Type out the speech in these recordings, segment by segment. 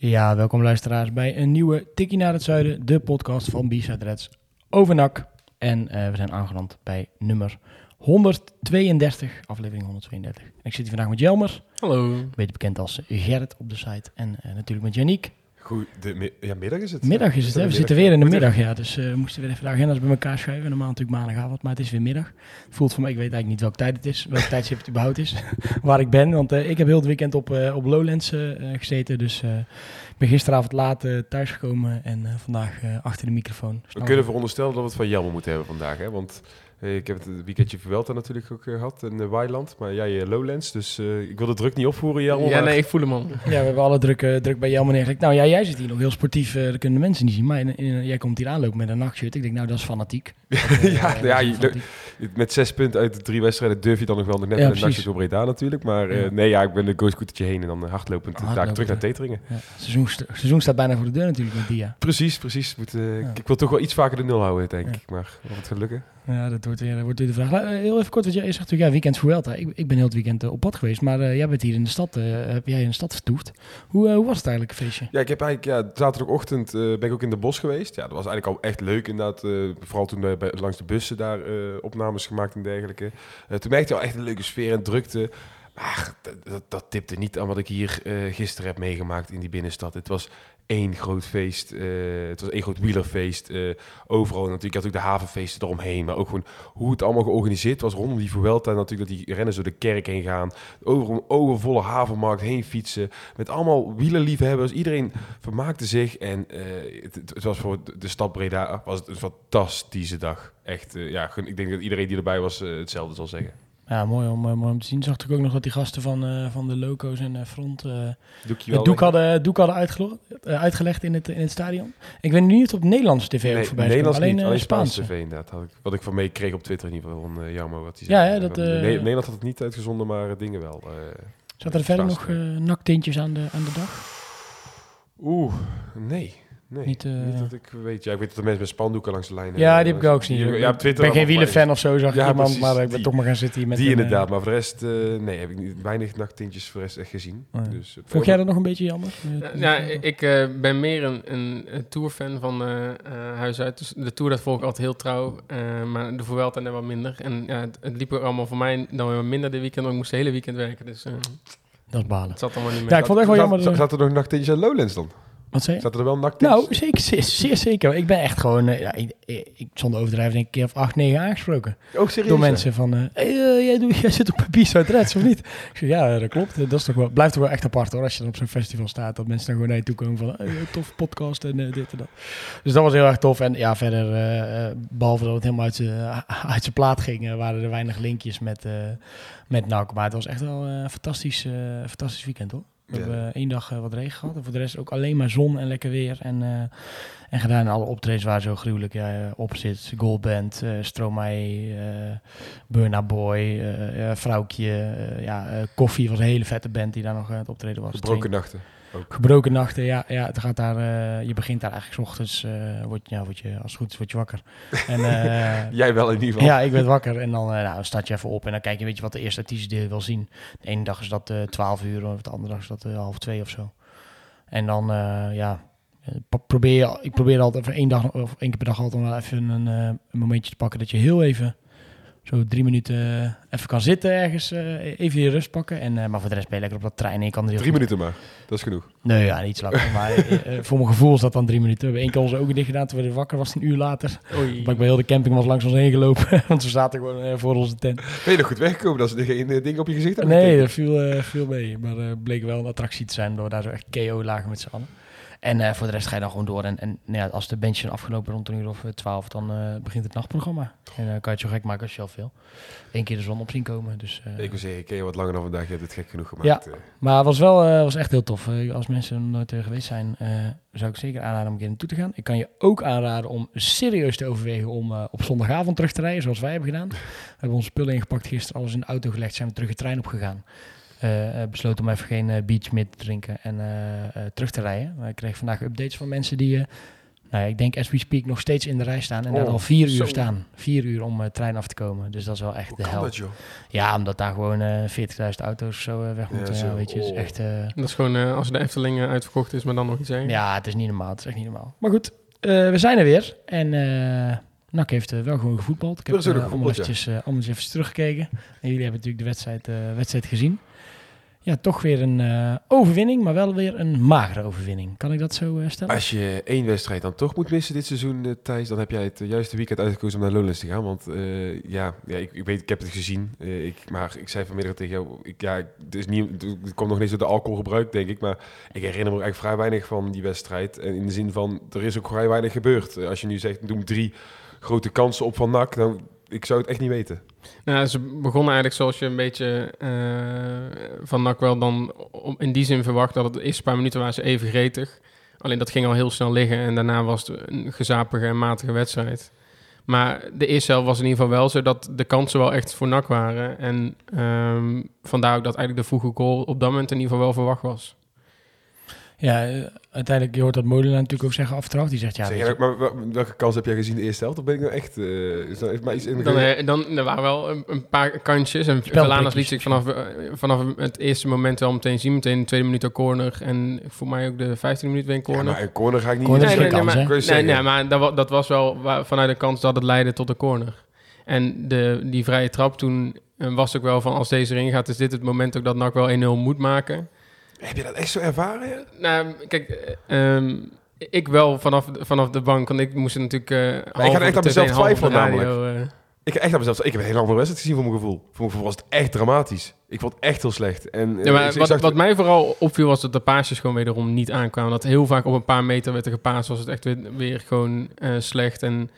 Ja, welkom luisteraars bij een nieuwe Tikkie naar het Zuiden, de podcast van B-Side Reds over NAC. En eh, we zijn aangeland bij nummer 132, aflevering 132. En ik zit hier vandaag met Jelmer, Hallo. beter bekend als Gerrit op de site. En eh, natuurlijk met Janiek. Goed, de mi- ja, middag is het. Middag is het, hè? we zitten weer in de middag, ja. Dus eh, we moesten weer even de agenda's bij elkaar schuiven. Normaal natuurlijk maandagavond, maar het is weer middag. Voelt voor mij, ik weet eigenlijk niet welke tijd het is, welk tijdstip het überhaupt is, waar ik ben. Want eh, ik heb heel het weekend op, eh, op Lowlands gezeten. Dus ik ben gisteravond laat thuisgekomen en vandaag achter de microfoon. We kunnen veronderstellen dat we het van Jelmer moeten hebben vandaag, hè? Want ik heb het weekendje Vuelta natuurlijk ook eh, gehad in uh, Weiland, maar jij eh, Lowlands, dus eh, ik wil de druk niet opvoeren, Jelmer. Ja, maar- nee, ik voel hem al. Ja, we hebben alle druk, eh, druk bij Jelmer neergelegd. Nou ja, jij zit hier nog heel sportief, eh, dat kunnen de mensen niet zien. Maar in- in- jij komt hier aanlopen met een nachtshirt. Ik denk, nou, dat is fanatiek. ja, Eh, ja, dat ja, is je- fanatiek. met zes punten uit de drie wedstrijden durf je dan nog wel nog net Ja, een nachtje door Breda natuurlijk. Maar eh, Ja. nee, ja, ik ben de go-scootertje heen en dan eh, hardlopend daar Hardlopen, terug naar. Teteringen. Ja, seizoen, st- seizoen staat bijna voor de deur natuurlijk met Dia. Precies, precies. Moet, eh, Ja. Ik wil toch wel iets vaker de nul houden, denk Ja. ik. Maar het gaat lukken. Ja, dat wordt weer, dat wordt weer de vraag. Eh, heel even kort, want jij zegt natuurlijk, ja, weekend Vuelta. Ik, ik ben heel het weekend eh, op pad geweest, maar eh, jij bent hier in de stad, heb jij in de stad vertoefd. Hoe, hoe was het eigenlijk, een feestje? Ja, ik heb eigenlijk, ja, zaterdagochtend ben ik ook in de bos geweest. Ja, dat was eigenlijk al echt leuk inderdaad. vooral toen bij, langs de bussen daar opnames gemaakt en dergelijke. Toen merkte je al echt een leuke sfeer en drukte. Maar dat, dat, tipte niet aan wat ik hier eh, gisteren heb meegemaakt in die binnenstad. Het was één groot feest. eh, het was één groot wielerfeest. eh, overal natuurlijk. Had ook de havenfeesten eromheen. Maar ook gewoon hoe het allemaal georganiseerd was rondom die Vuelta. Natuurlijk dat die renners door de kerk heen gaan. Over een overvolle havenmarkt heen fietsen. Met allemaal wielerliefhebbers. Iedereen vermaakte zich. En eh, het, het- was voor de- stad Breda was het een fantastische dag. Echt, ja, ik denk dat iedereen die erbij was hetzelfde zal zeggen. Ja, mooi om, eh, mooi om te zien. Zag ik ook nog dat die gasten van, eh, van de loco's en eh, front Doekje het doek hadden, doek hadden uitgelo- uitgelegd in het, in het stadion. Ik weet niet of het op Nederlandse tv ook Nee, voorbij is Nederlands gekomen. niet, alleen alleen Spaans Spaanse. tv inderdaad. Had ik, wat ik van meekreeg op Twitter in ieder geval van uh, Jarmo. Wat hij Ja, zei. dat, eh, Nederland had het niet uitgezonden, maar dingen wel. Zaten er verder nog naktintjes aan de, aan de dag? Oeh, nee. Nee, Niet, niet, eh, dat ik weet. Ja, ik weet dat er mensen met spandoeken langs de lijn hebben. Ja, die heb ik ook gezien. Ik Ja, op Twitter ben geen wielenfan of zo, zag Ja, ik iemand, precies, maar ik ben die- toch maar gaan zitten hier met Die een, eh, inderdaad, maar voor de rest, eh, nee, heb ik niet, weinig nachttintjes voor de rest echt gezien. Oh ja. Dus, eh, Vond jij dat nog een beetje jammer? Eh, ja, ik eh, ben meer een, een, een tourfan van eh, eh, huis uit. Dus de tour dat volg ik altijd heel trouw. eh, maar de Vuelta net wat minder. En ja, het, het liep ook allemaal voor mij dan weer minder dit weekend. Want ik moest het hele weekend werken. Dus eh, Dat is balen. het zat allemaal niet meer. Ja, ik vond het echt wel jammer. Zat, eh, zat er nog nachttintjes aan Lowlands dan? Wat zei je? Zaten er wel nachttintjes? Nou, zeker, zeer, zeer zeker. Ik ben echt gewoon, eh, ja, ik, ik, zonder overdrijven denk ik een keer of acht, negen aangesproken. oh, serieus? Door mensen van, hey, eh, jij, doet, jij zit op een Beast uit Reds, of niet? Ik zeg, ja, dat klopt. Dat is toch wel, blijft toch wel echt apart hoor, als je dan op zo'n festival staat. Dat mensen dan gewoon naar je toe komen van, hey, tof podcast en dit en dat. Dus dat was heel erg tof. En ja, verder, eh, eh, behalve dat het helemaal uit zijn plaat ging, waren er weinig linkjes met, met NAC. Maar het was echt wel een fantastisch, fantastisch weekend hoor. We Ja. hebben één dag eh, wat regen gehad. En voor de rest ook alleen maar zon en lekker weer. En, eh, en gedaan. Alle optredens waren zo gruwelijk. Ja, eh, Opzit, Goldband, eh Stromae, Burna Boy, eh ja, Koffie was een hele vette band die daar nog aan het optreden was. Gebroken nachten. Gebroken nachten, ja. ja het gaat daar, eh, je begint daar eigenlijk 's ochtends, word, ja, word je, als het goed is, word je wakker. En, eh, Jij wel in ieder geval. ja, ik werd wakker en dan, nou, je even op en dan kijk je weet je wat de eerste artiest wil zien. De ene dag is dat eh 12 uur of de andere dag is dat half twee of zo. En dan, ja, pro- probeer ik probeer altijd voor één dag of één keer per dag altijd wel even een, een momentje te pakken dat je heel even zo drie minuten eh, even kan zitten ergens, eh, even je rust pakken. En, eh, maar voor de rest ben je lekker op dat trein je kan Drie goed- minuten maar. Dat is genoeg. Nee, ja, niet zo lang. maar voor mijn gevoel is dat dan drie minuten. We hebben één keer onze ogen dicht gedaan, toen we wakker was, een uur later. Oei. Maar ik bij heel de camping was langs ons heen gelopen, want we zaten gewoon voor onze tent. Ben je nog goed weggekomen dat ze er geen ding op je gezicht hebben Nee, dat viel, viel mee. Maar eh bleek wel een attractie te zijn door daar zo echt KO lagen met z'n allen. En eh, voor de rest ga je dan gewoon door. En, en nou ja, als de bandjes zijn afgelopen rond een uur of eh, twaalf, dan eh, begint het nachtprogramma. En dan kan je het zo gek maken als je al veel. Eén keer de zon. op zien komen. Dus, Ik wil zeggen, ik ken je wat langer dan vandaag. Je hebt het gek genoeg gemaakt. eh. maar het was wel was echt heel tof. Als mensen er nooit eh, geweest zijn, zou ik zeker aanraden om een keer naartoe te gaan. Ik kan je ook aanraden om serieus te overwegen om op zondagavond terug te rijden, zoals wij hebben gedaan. We hebben onze spullen ingepakt gisteren, alles in de auto gelegd, zijn we terug de trein opgegaan. Eh eh, besloten om even geen eh, beach meer te drinken en eh, eh, terug te rijden. Maar ik kreeg vandaag updates van mensen die, eh, nou ja, ik denk as we speak, nog steeds in de rij staan. En daar Oh, al vier zo. uur staan. Vier uur om eh, trein af te komen. Dus dat is wel echt Hoe de hel. dat, joh? Ja, omdat daar gewoon eh 40.000 auto's zo weg moeten. Ja, zo. weet je, is Oh. echt... eh, Dat is gewoon eh, als de Efteling uitverkocht is, maar dan nog iets zeggen. ja, het is niet normaal. Het is echt niet normaal. Maar goed, eh, we zijn er weer. En eh Nak heeft wel gewoon gevoetbald. Ik heb allemaal, eventjes, eh, allemaal eens even teruggekeken. En jullie hebben natuurlijk de wedstrijd, eh, wedstrijd gezien. Ja, toch weer een eh, overwinning, maar wel weer een magere overwinning. Kan ik dat zo eh, stellen? Als je één wedstrijd dan toch moet missen dit seizoen, eh, Thijs, dan heb jij het juiste weekend uitgekozen om naar Lowlands te gaan. Want ja, ja ik, ik weet, ik heb het gezien. ik, maar ik zei vanmiddag tegen jou, ik, ja, het, is niet, het komt nog niet door de alcoholgebruik, denk ik. Maar ik herinner me eigenlijk vrij weinig van die wedstrijd. En in de zin van, er is ook vrij weinig gebeurd. Als je nu zegt, doe drie grote kansen op Van NAC, dan ik zou het echt niet weten. Nou, ze begonnen eigenlijk zoals je een beetje eh, van NAC wel dan in die zin verwacht dat het de eerste paar minuten waren ze even gretig. Alleen dat ging al heel snel liggen en daarna was het een gezapige en matige wedstrijd. Maar de eerste helft was in ieder geval wel zo dat de kansen wel echt voor NAC waren. En ehm, vandaar ook dat eigenlijk de vroege goal op dat moment in ieder geval wel verwacht was. Ja, eh, uiteindelijk, je hoort dat Molenaar natuurlijk ook zeggen achteraf. Die zegt, ja, Zeg maar wel- welke kans heb jij gezien de eerste helft? Of ben ik nou echt... eh, is dat, heeft mij iets in Dan, eh, dan, er waren wel een, een paar kantjes. En. Verlanas liet zich vanaf, vanaf het eerste moment wel meteen zien. Meteen de tweede minuut een corner. En voor mij ook de 15e minuut weer een Ja, corner. maar een corner ga ik niet... Corner is nee, geen nee, kans, maar, nee, zeggen. nee, maar dat, wa- dat was wel vanuit de kans dat het leidde tot de corner. En de, die vrije trap toen was ook wel van als deze erin gaat, is dit het moment ook dat NAC wel 1-0 moet maken. Heb je dat echt zo ervaren? ja? Nou, kijk, eh, ehm, ik wel vanaf, vanaf de bank, want ik moest natuurlijk... eh half ga echt aan mezelf twijfelen radio, eh. Ik heb echt aan mezelf... Ik heb een hele andere wedstrijd gezien voor mijn gevoel. Voor mijn gevoel was het echt dramatisch. Ik vond het echt heel slecht. En, Ja, maar ik- ik wat, wat mij vooral opviel was dat de paasjes gewoon wederom niet aankwamen. Dat heel vaak op een paar meter werd er gepaast, was het echt weer, weer gewoon slecht. En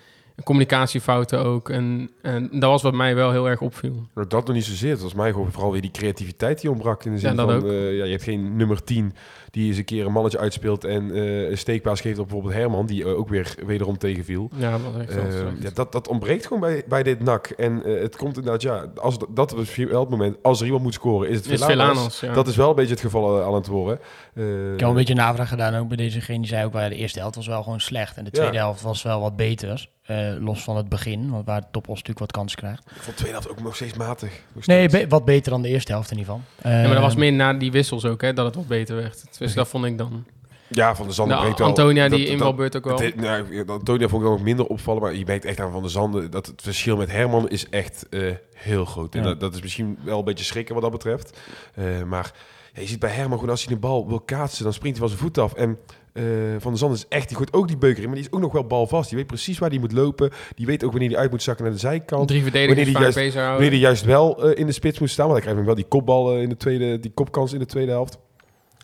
communicatiefouten ook. En, en dat was wat mij wel heel erg opviel. Nou, Dat nog niet zozeer. Het was mij gewoon vooral weer die creativiteit die ontbrak. In de zin Ja, van, eh, ja, je hebt geen nummer 10 die eens een keer een mannetje uitspeelt en eh, een steekpaas geeft op bijvoorbeeld Herman, die eh, ook weer wederom tegenviel. Ja, Eh, slecht. ja, dat, dat ontbreekt gewoon bij, bij dit NAC. En eh, het komt inderdaad, ja, als, dat- was wel het moment. Als er iemand moet scoren, is het. Velanas, ja. Dat is wel een beetje het geval aan het worden. Eh, Ik heb wel een beetje navraag gedaan ook bij dezegene die zei ook, ja, de eerste helft was wel gewoon slecht. En de tweede Ja. helft was wel wat beter. eh, los van het begin, want waar Topos natuurlijk wat kansen krijgt. Ik vond de tweede helft ook nog steeds matig. Nog Nee, be- wat beter dan de eerste helft in ieder geval. ja, maar dat was Eh, meer na die wissels ook, hè, dat het wat beter werd. Dus dat vond ik dan. Ja, Van de Zanden Nou, brengt wel... Antonia, die dat- invalbeurt ook wel. Het, nou, Antonia vond ik dan nog minder opvallen, maar je merkt echt aan Van der Zanden dat het verschil met Herman is echt eh, heel groot. En Ja. dat, dat is misschien wel een beetje schrikken wat dat betreft. Eh, maar ja, je ziet bij Herman gewoon als hij de bal wil kaatsen, dan springt hij van zijn voet af. En eh, Van der Zanden is echt, die gooit ook die beuker in, maar die is ook nog wel balvast. Die weet precies waar hij moet lopen. Die weet ook wanneer hij uit moet zakken naar de zijkant. Drie verdedigers wanneer die vaak juist- bezig Wanneer juist wel in de spits moet staan, want hij krijgt hem wel die kopbal eh, in de tweede, die kopkans in de tweede helft.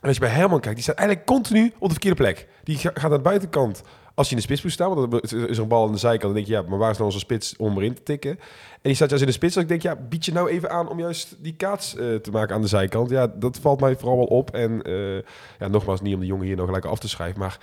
En als je bij Herman kijkt, die staat eigenlijk continu op de verkeerde plek. Die ga- gaat aan de buitenkant als hij in de spits moet staan, want dan is er een bal aan de zijkant. Dan denk je, ja, maar waar is nou onze spits om erin te tikken? En die staat juist in de spits. Dan denk ik, ja, bied je nou even aan om juist die kaats eh, te maken aan de zijkant. Ja, dat valt mij vooral wel op. En eh, ja, nogmaals, niet om de jongen hier nog gelijk af te schrijven, maar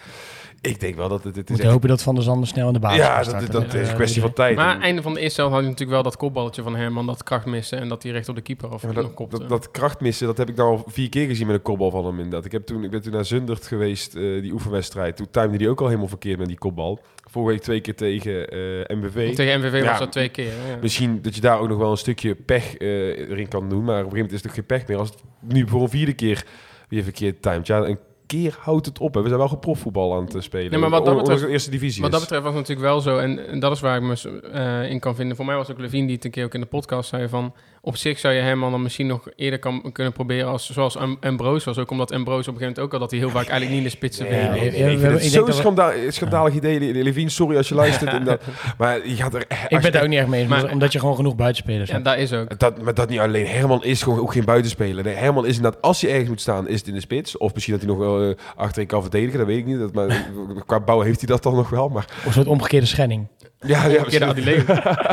ik denk wel dat het, het is moeten hopen dat Van der Zanden snel in de basis Ja, dat, dat, Eh, is een kwestie van tijd. Maar En- aan het einde van de eerste helft had je natuurlijk wel dat kopballetje van Herman, dat kracht missen en dat hij recht op de keeper of Ja, dat, kopte. dat, dat kracht missen, dat heb ik nou al vier keer gezien met een kopbal van hem. Inderdaad. Ik, heb toen, ik ben toen naar Zundert geweest, eh, die oefenwedstrijd. Toen timde hij ook al helemaal verkeerd met die kopbal. Vorige week twee keer tegen eh MBV. Tegen MVV Ja. was dat twee keer. Ja. Misschien dat je daar ook nog wel een stukje pech eh, erin kan doen. Maar op een gegeven moment is het ook geen pech meer. Als het nu voor een vierde keer weer verkeerd timed. Ja, een keer houdt het op. Hè. We zijn wel geprofvoetbal aan het eh, spelen. Nee, maar wat dat betreft- het eerste divisie Wat dat betreft was het natuurlijk wel zo, en, en dat is waar ik me eh, in kan vinden. Voor mij was ook Levine die het een keer ook in de podcast zei van... op zich zou je Herman dan misschien nog eerder kan, kunnen proberen als, zoals Am- Ambrose was. Ook omdat Ambrose op een gegeven moment ook al dat hij heel vaak eigenlijk niet in de spits te Nee, vinden nee, was. nee, ja, denk zo'n schandaal, schandalig idee, Le- Levine. Sorry als je luistert. en dat, maar je gaat er... Ik je ben het ook niet echt mee eens, Maar- omdat je gewoon genoeg buitenspelers Ja, hebt. dat is ook. Dat, maar dat niet alleen. Herman is gewoon ook geen buitenspeler. Nee, Herman is inderdaad, als hij ergens moet staan, is het in de spits. Of misschien dat hij nog wel uh, achterin kan verdedigen, dat weet ik niet. Dat, maar, qua bouw heeft hij dat dan nog wel. Maar Of een soort omgekeerde schenning. ja, ja Adileo.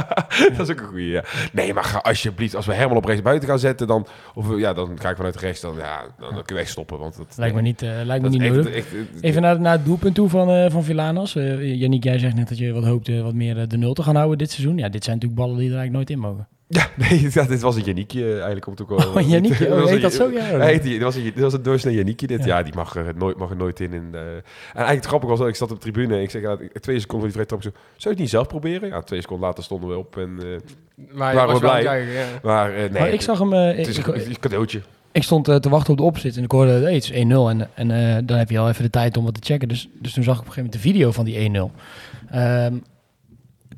dat is ook een goeie, ja. Nee, maar ga alsjeblieft, als we Herman op rechts buiten gaan zetten, dan, of, ja, dan ga ik vanuit rechts, dan, ja, dan, dan kun je echt stoppen. Want dat, Lijkt me niet, eh, lijkt me niet echt- nodig. echt- Even naar, naar het doelpunt toe van, eh van Villanos. Eh Yannick, jij zegt net dat je wat hoopte wat meer eh, de nul te gaan houden dit seizoen. Ja, dit zijn natuurlijk ballen die er eigenlijk nooit in mogen. Ja, nee, dit was een Janiekje eh, eigenlijk om te komen. Oh, Yannickje, oh, heet dat zo? Ja. Hij heette- dit was een, dit was een doorsnee Janiekje dit. Ja. Ja, die mag er, nooit, mag er nooit in. in eh. En eigenlijk het grappige was dat ik zat op de tribune en ik zeg, ja, twee seconden voor die vrije trap. Ik zo, zou je het niet zelf proberen? Ja, twee seconden later stonden we op en... eh, Waar Waren was we blij? het kijken, ja. maar eh, nee, maar ik zag hem... eh, het is ik, een, cadeautje. ik stond eh, te wachten op de opzet en ik hoorde, hey, het is 1-0. En, en eh, dan heb je al even de tijd om wat te checken. Dus, dus toen zag ik op een gegeven moment de video van die 1-0. Ehm,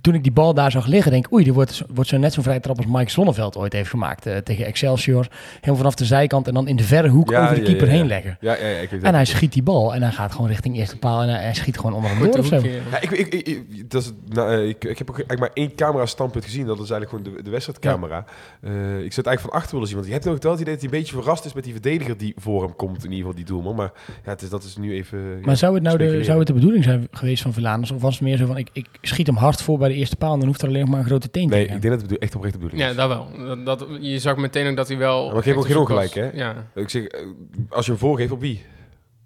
toen ik die bal daar zag liggen, denk ik, oei, die wordt, wordt zo net zo'n vrije trap als Mike Zonneveld ooit heeft gemaakt eh, tegen Excelsior. Helemaal vanaf de zijkant en dan in de verre hoek Ja, over de ja, keeper ja, ja. heen leggen. Ja, ja, ja, ik weet En hij schiet die bal en hij gaat gewoon richting eerste paal en hij, schiet gewoon onder door of zo. hoekje. Ja, ik, ik, ik, ik- dat is, het- nou, ik, ik heb ook eigenlijk maar één camera standpunt gezien. Dat is eigenlijk gewoon de, de wedstrijdcamera. Eh, ik zou het eigenlijk van achter willen zien. Want je hebt ook wel het idee dat hij een beetje verrast is met die verdediger die voor hem komt. In ieder geval die doelman. Maar ja, het is, dat is nu even... ja, Maar zou het nou de, zou het de bedoeling zijn geweest van Villanus? Of was het meer zo van, ik, ik schiet hem hard voor bij de eerste paal en dan hoeft er alleen nog maar een grote teen Nee, ik denk dat het echt oprecht de bedoeling Ja, is. dat wel. Dat, dat, je zag meteen ook dat hij wel... maar geef ook geen ongelijk, hè? Ja. Ik zeg, eh, als je hem voorgeeft, op wie?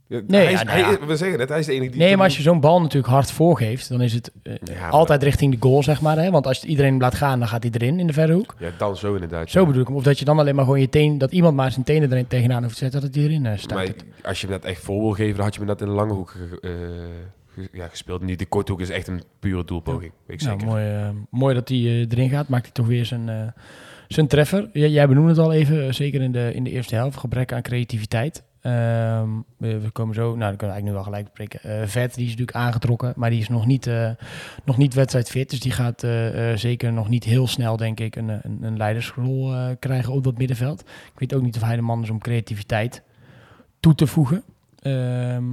Ja, Nee, hij ja, is, nou ja. hij is- we zeggen het, hij is de enige die... Nee, maar als je zo'n bal natuurlijk hard voorgeeft, dan is het eh, maar- altijd richting de goal, zeg maar. Hè? Want als je iedereen hem laat gaan, dan gaat hij erin in de verre hoek. Ja, dan zo inderdaad. Zo ja. bedoel ik hem. Of dat je dan alleen maar gewoon je teen, dat iemand maar zijn tenen erin tegenaan hoeft te zetten, dat hij erin eh, staat. Maar als je hem net echt voor wil geven, dan had je hem net in de lange hoek eh, ge- ja, gespeeld. Niet de korte hoek is echt een pure doelpoging. Weet ik Nou, zeker. mooi, eh, mooi dat hij eh, erin gaat. Maakt hij toch weer zijn, eh, zijn treffer. Jij, jij benoemde het al even, zeker in de, in de eerste helft. Gebrek aan creativiteit. Ehm, we, komen zo, nou, dan kunnen we eigenlijk nu wel gelijk. Eh, Vet, die is natuurlijk aangetrokken, maar die is nog niet, eh, nog niet wedstrijdfit. Dus die gaat zeker nog niet heel snel, denk ik, een, een, een leidersrol krijgen op dat middenveld. Ik weet ook niet of hij de man is om creativiteit toe te voegen. Ehm,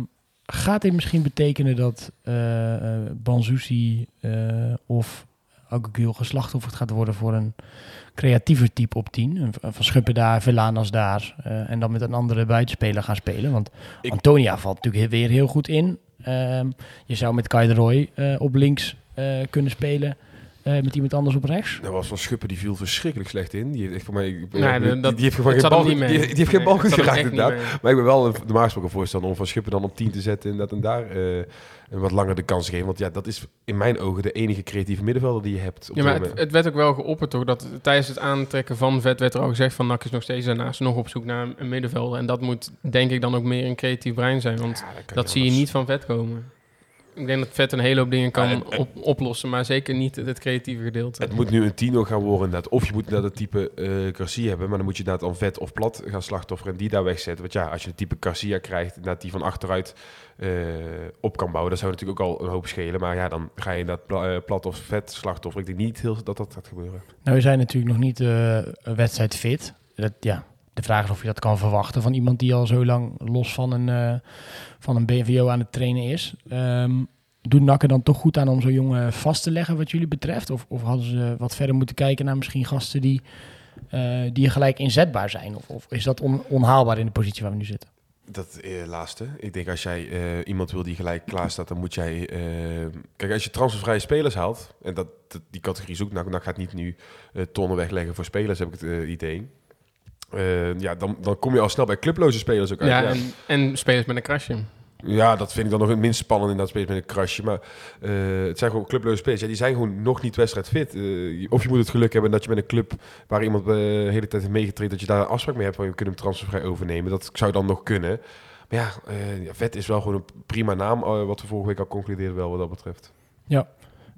gaat dit misschien betekenen dat Banzuzi eh, of Augugil geslachtofferd gaat worden voor een creatiever type op 10? Een- Van Schuppen daar, Villanas daar en dan met een andere buitenspeler gaan spelen. Want Ik- Antonia valt natuurlijk weer heel goed in. Ehm, je zou met Kai de Roy op links kunnen spelen. Eh, met iemand anders op rechts. Dat was van Schuppen, die viel verschrikkelijk slecht in. Die heeft echt voor mij... Nee, die, dat- die heeft gewoon Het geen bal, die, mee. die heeft geen Nee, bal goed geraakt inderdaad. Maar ik ben wel een, de maarsproken voorstander om van Schuppen dan op 10 te zetten inderdaad, en daar eh, een wat langer de kans geven. Want ja, dat is in mijn ogen de enige creatieve middenvelder die je hebt. op Ja, maar het, het werd ook wel geopperd toch, dat tijdens het aantrekken van Vet werd er al gezegd van NAC is nog steeds daarnaast nog op zoek naar een, middenvelder. En dat moet denk ik dan ook meer een creatief brein zijn, want Ja, dat zie je niet van Vet komen. Ik denk dat Vet een hele hoop dingen kan Ja, op, oplossen, maar zeker niet het, het creatieve gedeelte. Het moet nu een tino gaan worden inderdaad. Of je moet inderdaad het type eh Garcia hebben, maar dan moet je inderdaad dan vet of plat gaan slachtofferen en die daar wegzetten. Want ja, als je het type Garcia krijgt, inderdaad die van achteruit eh, op kan bouwen, dat zou natuurlijk ook al een hoop schelen. Maar ja, dan ga je inderdaad pla- eh, plat of vet slachtoffer. Ik denk niet heel dat dat gaat gebeuren. Nou, we zijn natuurlijk nog niet eh wedstrijdfit. Dat, ja, de vraag is of je dat kan verwachten van iemand die al zo lang los van een, eh, van een BVO aan het trainen is. Doet NAC er dan toch goed aan om zo'n jongen vast te leggen wat jullie betreft? Of, of hadden ze wat verder moeten kijken naar misschien gasten die, eh, die gelijk inzetbaar zijn? Of, of is dat on- onhaalbaar in de positie waar we nu zitten? Dat eh, laatste. Ik denk als jij iemand wil die gelijk klaar staat, dan moet jij... kijk, als je transfervrije spelers haalt, en dat, die categorie zoekt, nou, dan gaat niet nu tonnen wegleggen voor spelers, heb ik het idee. Eh, ja, dan, dan kom je al snel bij clubloze spelers ook uit. ja, ja. En, en spelers met een krasje. Ja, dat vind ik dan nog het minst spannend in dat spelen met een krasje. Maar eh, het zijn gewoon clubloze spelers. Ja, die zijn gewoon nog niet wedstrijdfit. Eh, of je moet het geluk hebben dat je met een club waar iemand de hele tijd heeft meegetraind, dat je daar een afspraak mee hebt van je kunt hem transfervrij overnemen. Dat zou dan nog kunnen. Maar ja, eh, ja, vet is wel gewoon een prima naam, wat we vorige week al concludeerden wel wat dat betreft.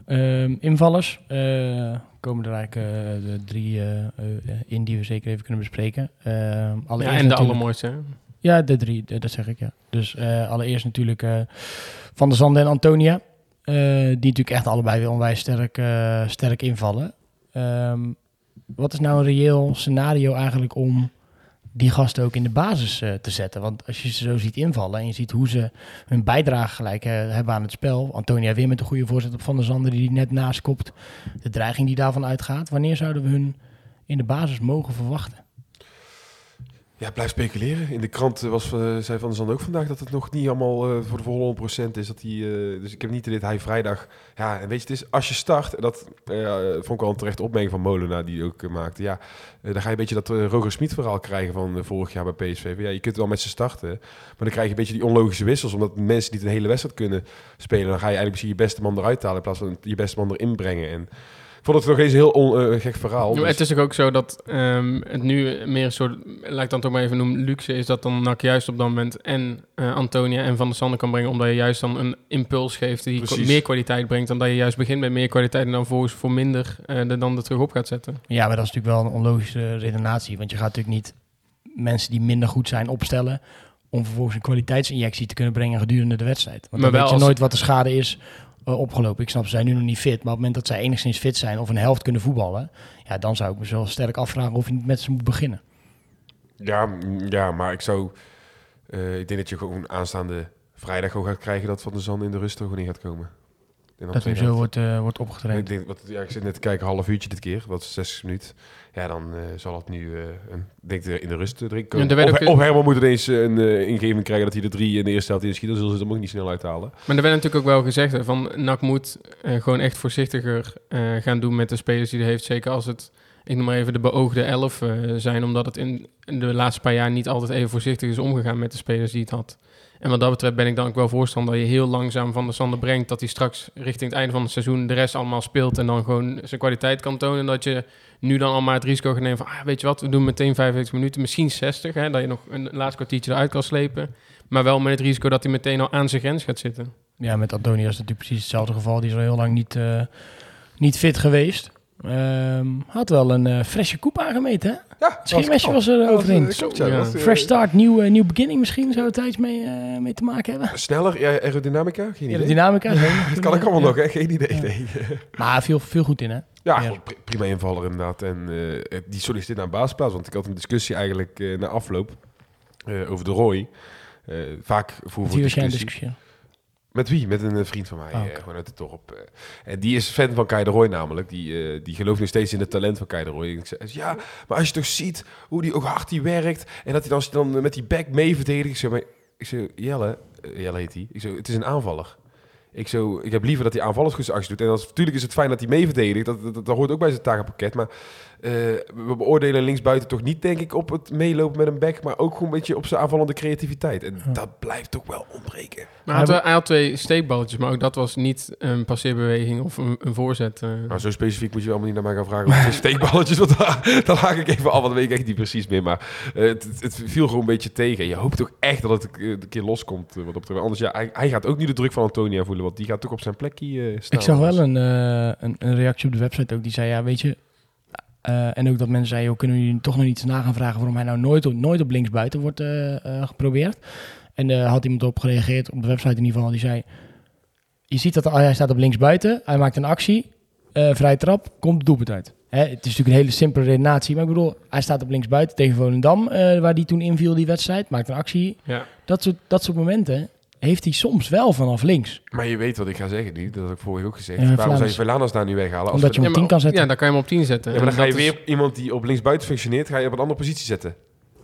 Ehm, invallers eh, komen er eigenlijk eh, de drie eh, in die we zeker even kunnen bespreken. Ehm, Ja, en de allermooiste. hè? Ja, de drie, dat zeg ik, ja. Dus allereerst natuurlijk Van der Zanden en Antonia. die natuurlijk echt allebei weer onwijs sterk, sterk invallen. Ehm, wat is nou een reëel scenario eigenlijk om die gasten ook in de basis eh, te zetten? Want als je ze zo ziet invallen en je ziet hoe ze hun bijdrage gelijk eh, hebben aan het spel. Antonia weer met een goede voorzet op Van der Zanden die die net naast kopt. De dreiging die daarvan uitgaat. Wanneer zouden we hun in de basis mogen verwachten? Ja, blijf speculeren. In de krant was, eh, zei Van der Zand ook vandaag dat het nog niet allemaal eh, voor de volle 100% is. Dat hij, eh, dus ik heb niet dit hij vrijdag... Ja, en weet je, het is als je start, en dat vond ik al een terechte opmerking van Molenaar die ook maakte. Ja, dan ga je een beetje dat Roger Smit verhaal krijgen van vorig jaar bij PSV. Ja, je kunt wel met ze starten, maar dan krijg je een beetje die onlogische wissels. Omdat mensen niet een hele wedstrijd kunnen spelen. Dan ga je eigenlijk misschien je beste man eruit halen in plaats van je beste man erin brengen. En vond het nog eens een heel on, eh, gek verhaal. Ja, Dus- het is ook, ook zo dat ehm, het nu meer een soort, laat ik dan toch maar even noemen, luxe is dat dan NAC juist op dat moment en eh, Antonia en Van der Sande kan brengen, omdat je juist dan een impuls geeft die Precies. meer kwaliteit brengt dan dat je juist begint met meer kwaliteit en dan volgens voor minder eh, er dan er terug op gaat zetten. Ja, maar dat is natuurlijk wel een onlogische redenatie. Want je gaat natuurlijk niet mensen die minder goed zijn opstellen... om vervolgens een kwaliteitsinjectie te kunnen brengen gedurende de wedstrijd. Want Maar dan wel weet je als- nooit wat de schade is eh, opgelopen. Ik snap, ze zijn nu nog niet fit. Maar op het moment dat zij enigszins fit zijn of een helft kunnen voetballen... Ja, dan zou ik me zo sterk afvragen of je niet met ze moet beginnen. Ja, ja, maar ik zou... eh, ik denk dat je gewoon aanstaande vrijdag gewoon gaat krijgen dat Van der Zand in de rust er gewoon in gaat komen. Dat hem tweede zo wordt, eh, wordt opgetraind. Ik, denk, wat, ja, ik zit net te kijken, half uurtje dit keer, wat is 60 minuten. Ja, dan eh, zal het nu, eh een, denk ik, in de rust erin komen. Ja, werd of, ook- of Herman moet ineens een eh, ingeving krijgen dat hij de drie in de eerste helft inschiet. Dan zullen ze hem ook niet snel uithalen. Maar er werd natuurlijk ook wel gezegd hè, van NAC moet gewoon echt voorzichtiger eh, gaan doen met de spelers die hij heeft. Zeker als het, ik noem maar even de beoogde elf eh, zijn, omdat het in de laatste paar jaar niet altijd even voorzichtig is omgegaan met de spelers die het had. En wat dat betreft ben ik dan ook wel voorstander dat je heel langzaam van de Sander brengt. Dat hij straks richting het einde van het seizoen de rest allemaal speelt. En dan gewoon zijn kwaliteit kan tonen. En dat je nu dan al maar het risico gaat nemen van... Ah, weet je wat, we doen meteen 45 minuten, misschien 60. Hè, dat je nog een laatste kwartiertje eruit kan slepen. Maar wel met het risico dat hij meteen al aan zijn grens gaat zitten. Ja, met Antonia is het natuurlijk precies hetzelfde geval. Die is al heel lang niet, eh, niet fit geweest. Ehm, had wel een eh frisse koep aangemeten, hè? Ja, Het scheenmesje was er overheen. Dat was, eh, Fresh start, nieuw, eh, nieuw beginning misschien. Zou het iets mee, eh, mee te maken hebben? Sneller, ja, aerodynamica? Geen idee. de dynamica. Dat kan ik allemaal Ja. nog, hè? Geen idee. Ja. Nee. Maar veel, veel goed in, hè? Ja, prima invaller inderdaad. En eh, die solliciteert naar een basisplaats. Want ik had een discussie eigenlijk eh, na afloop eh, over de Roy. Eh, vaak voor, Met voor wie was jij een discussie. discussie? Met wie? Met een eh, vriend van mij, Ah, eh, oké. gewoon uit het dorp. eh. En die is fan van Kai de Roy namelijk. Die, die gelooft nog steeds in het talent van Kai de Roy. En ik zei, ja, maar als je toch ziet hoe die ook hard die werkt... en dat hij dan, dan met die back mee verdedigt... Ik zei, maar, ik zei Jelle, Jelle heet hij. Ik zei, het is een aanvaller. Ik, zo, ik heb liever dat hij aanvallend goed actie doet. En als, natuurlijk is het fijn dat hij mee verdedigt. Dat, dat, dat hoort ook bij zijn takenpakket. Maar eh, we beoordelen linksbuiten toch niet, denk ik, op het meelopen met een back... maar ook gewoon een beetje op zijn aanvallende creativiteit. En Ja. dat blijft toch wel ontbreken. Maar hij had, hij had twee steekballetjes, maar ook dat was niet een passeerbeweging of een, een voorzet. eh. Nou, zo specifiek moet je allemaal niet naar mij gaan vragen. Is steekballetjes? Want daar, daar haak ik even af, want dat weet ik echt niet precies meer. Maar eh, het, het, viel gewoon een beetje tegen. Je hoopt toch echt dat het een keer loskomt. wat betreft. Anders, ja, hij, hij gaat ook niet de druk van Antonia voelen, want die gaat toch op zijn plekje staan. Ik zag wel een, eh, een, een reactie op de website ook. Die zei, ja, weet je... eh, en ook dat mensen zeiden, kunnen jullie toch nog niet eens na gaan vragen... waarom hij nou nooit, op- nooit op linksbuiten wordt eh, eh, geprobeerd? En daar had iemand op gereageerd, op de website in ieder geval. Die zei, je ziet dat hij staat op linksbuiten. Hij maakt een actie, vrije trap, komt het doelpunt uit. Hè, het is natuurlijk een hele simpele redenatie. Maar ik bedoel, hij staat op linksbuiten tegen Volendam... waar die toen inviel, die wedstrijd. Maakt een actie. ja. Dat soort, dat soort momenten heeft hij soms wel vanaf links. Maar je weet wat ik ga zeggen nu. Dat heb ik vorige ook gezegd. Ja, Waarom zou je. Velanas daar nu weghalen? Als Omdat we- je hem op Ja, 10 kan zetten. Ja, dan kan je hem op 10 zetten. ja, maar dan ga je is- weer iemand die op linksbuiten functioneert... ga je op een andere positie zetten.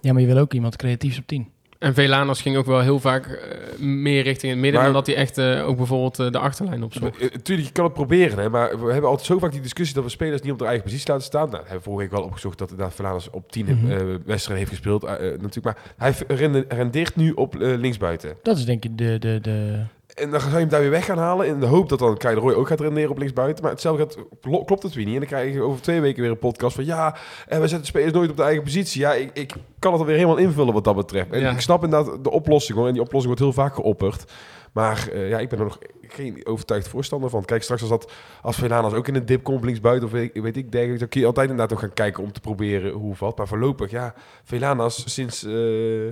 Ja, maar je wil ook iemand creatiefs op 10. En Velanos ging ook wel heel vaak eh, meer richting het midden... Maar- dan dat hij echt eh, ook bijvoorbeeld eh, de achterlijn opzocht. Tuurlijk, je kan het proberen, hè, maar we hebben altijd zo vaak die discussie dat we spelers niet op de eigen positie laten staan. Nou, we hebben vorige week wel opgezocht dat inderdaad Verlaners op 10 Mhm. eh, wedstrijden heeft gespeeld. natuurlijk, maar hij rende- rendeert nu op eh, linksbuiten. Dat is denk ik de... de, de... En dan zou je hem daar weer weg gaan halen in de hoop dat dan Kai de Roy ook gaat renderen op linksbuiten. Maar hetzelfde gaat, klo- klopt het weer niet. En dan krijg je over twee weken weer een podcast van ja, en we zetten spelers nooit op de eigen positie. Ja, ik, ik kan het alweer helemaal invullen wat dat betreft. En Ja. ik snap inderdaad de oplossing hoor. En die oplossing wordt heel vaak geopperd. Maar eh, ja, ik ben er nog geen overtuigd voorstander van. Kijk, straks als dat als Velanas ook in een dip komt linksbuiten of weet, weet ik dergelijke, dan kun je altijd inderdaad ook gaan kijken om te proberen hoe wat. Maar voorlopig, ja, Velanas sinds, eh,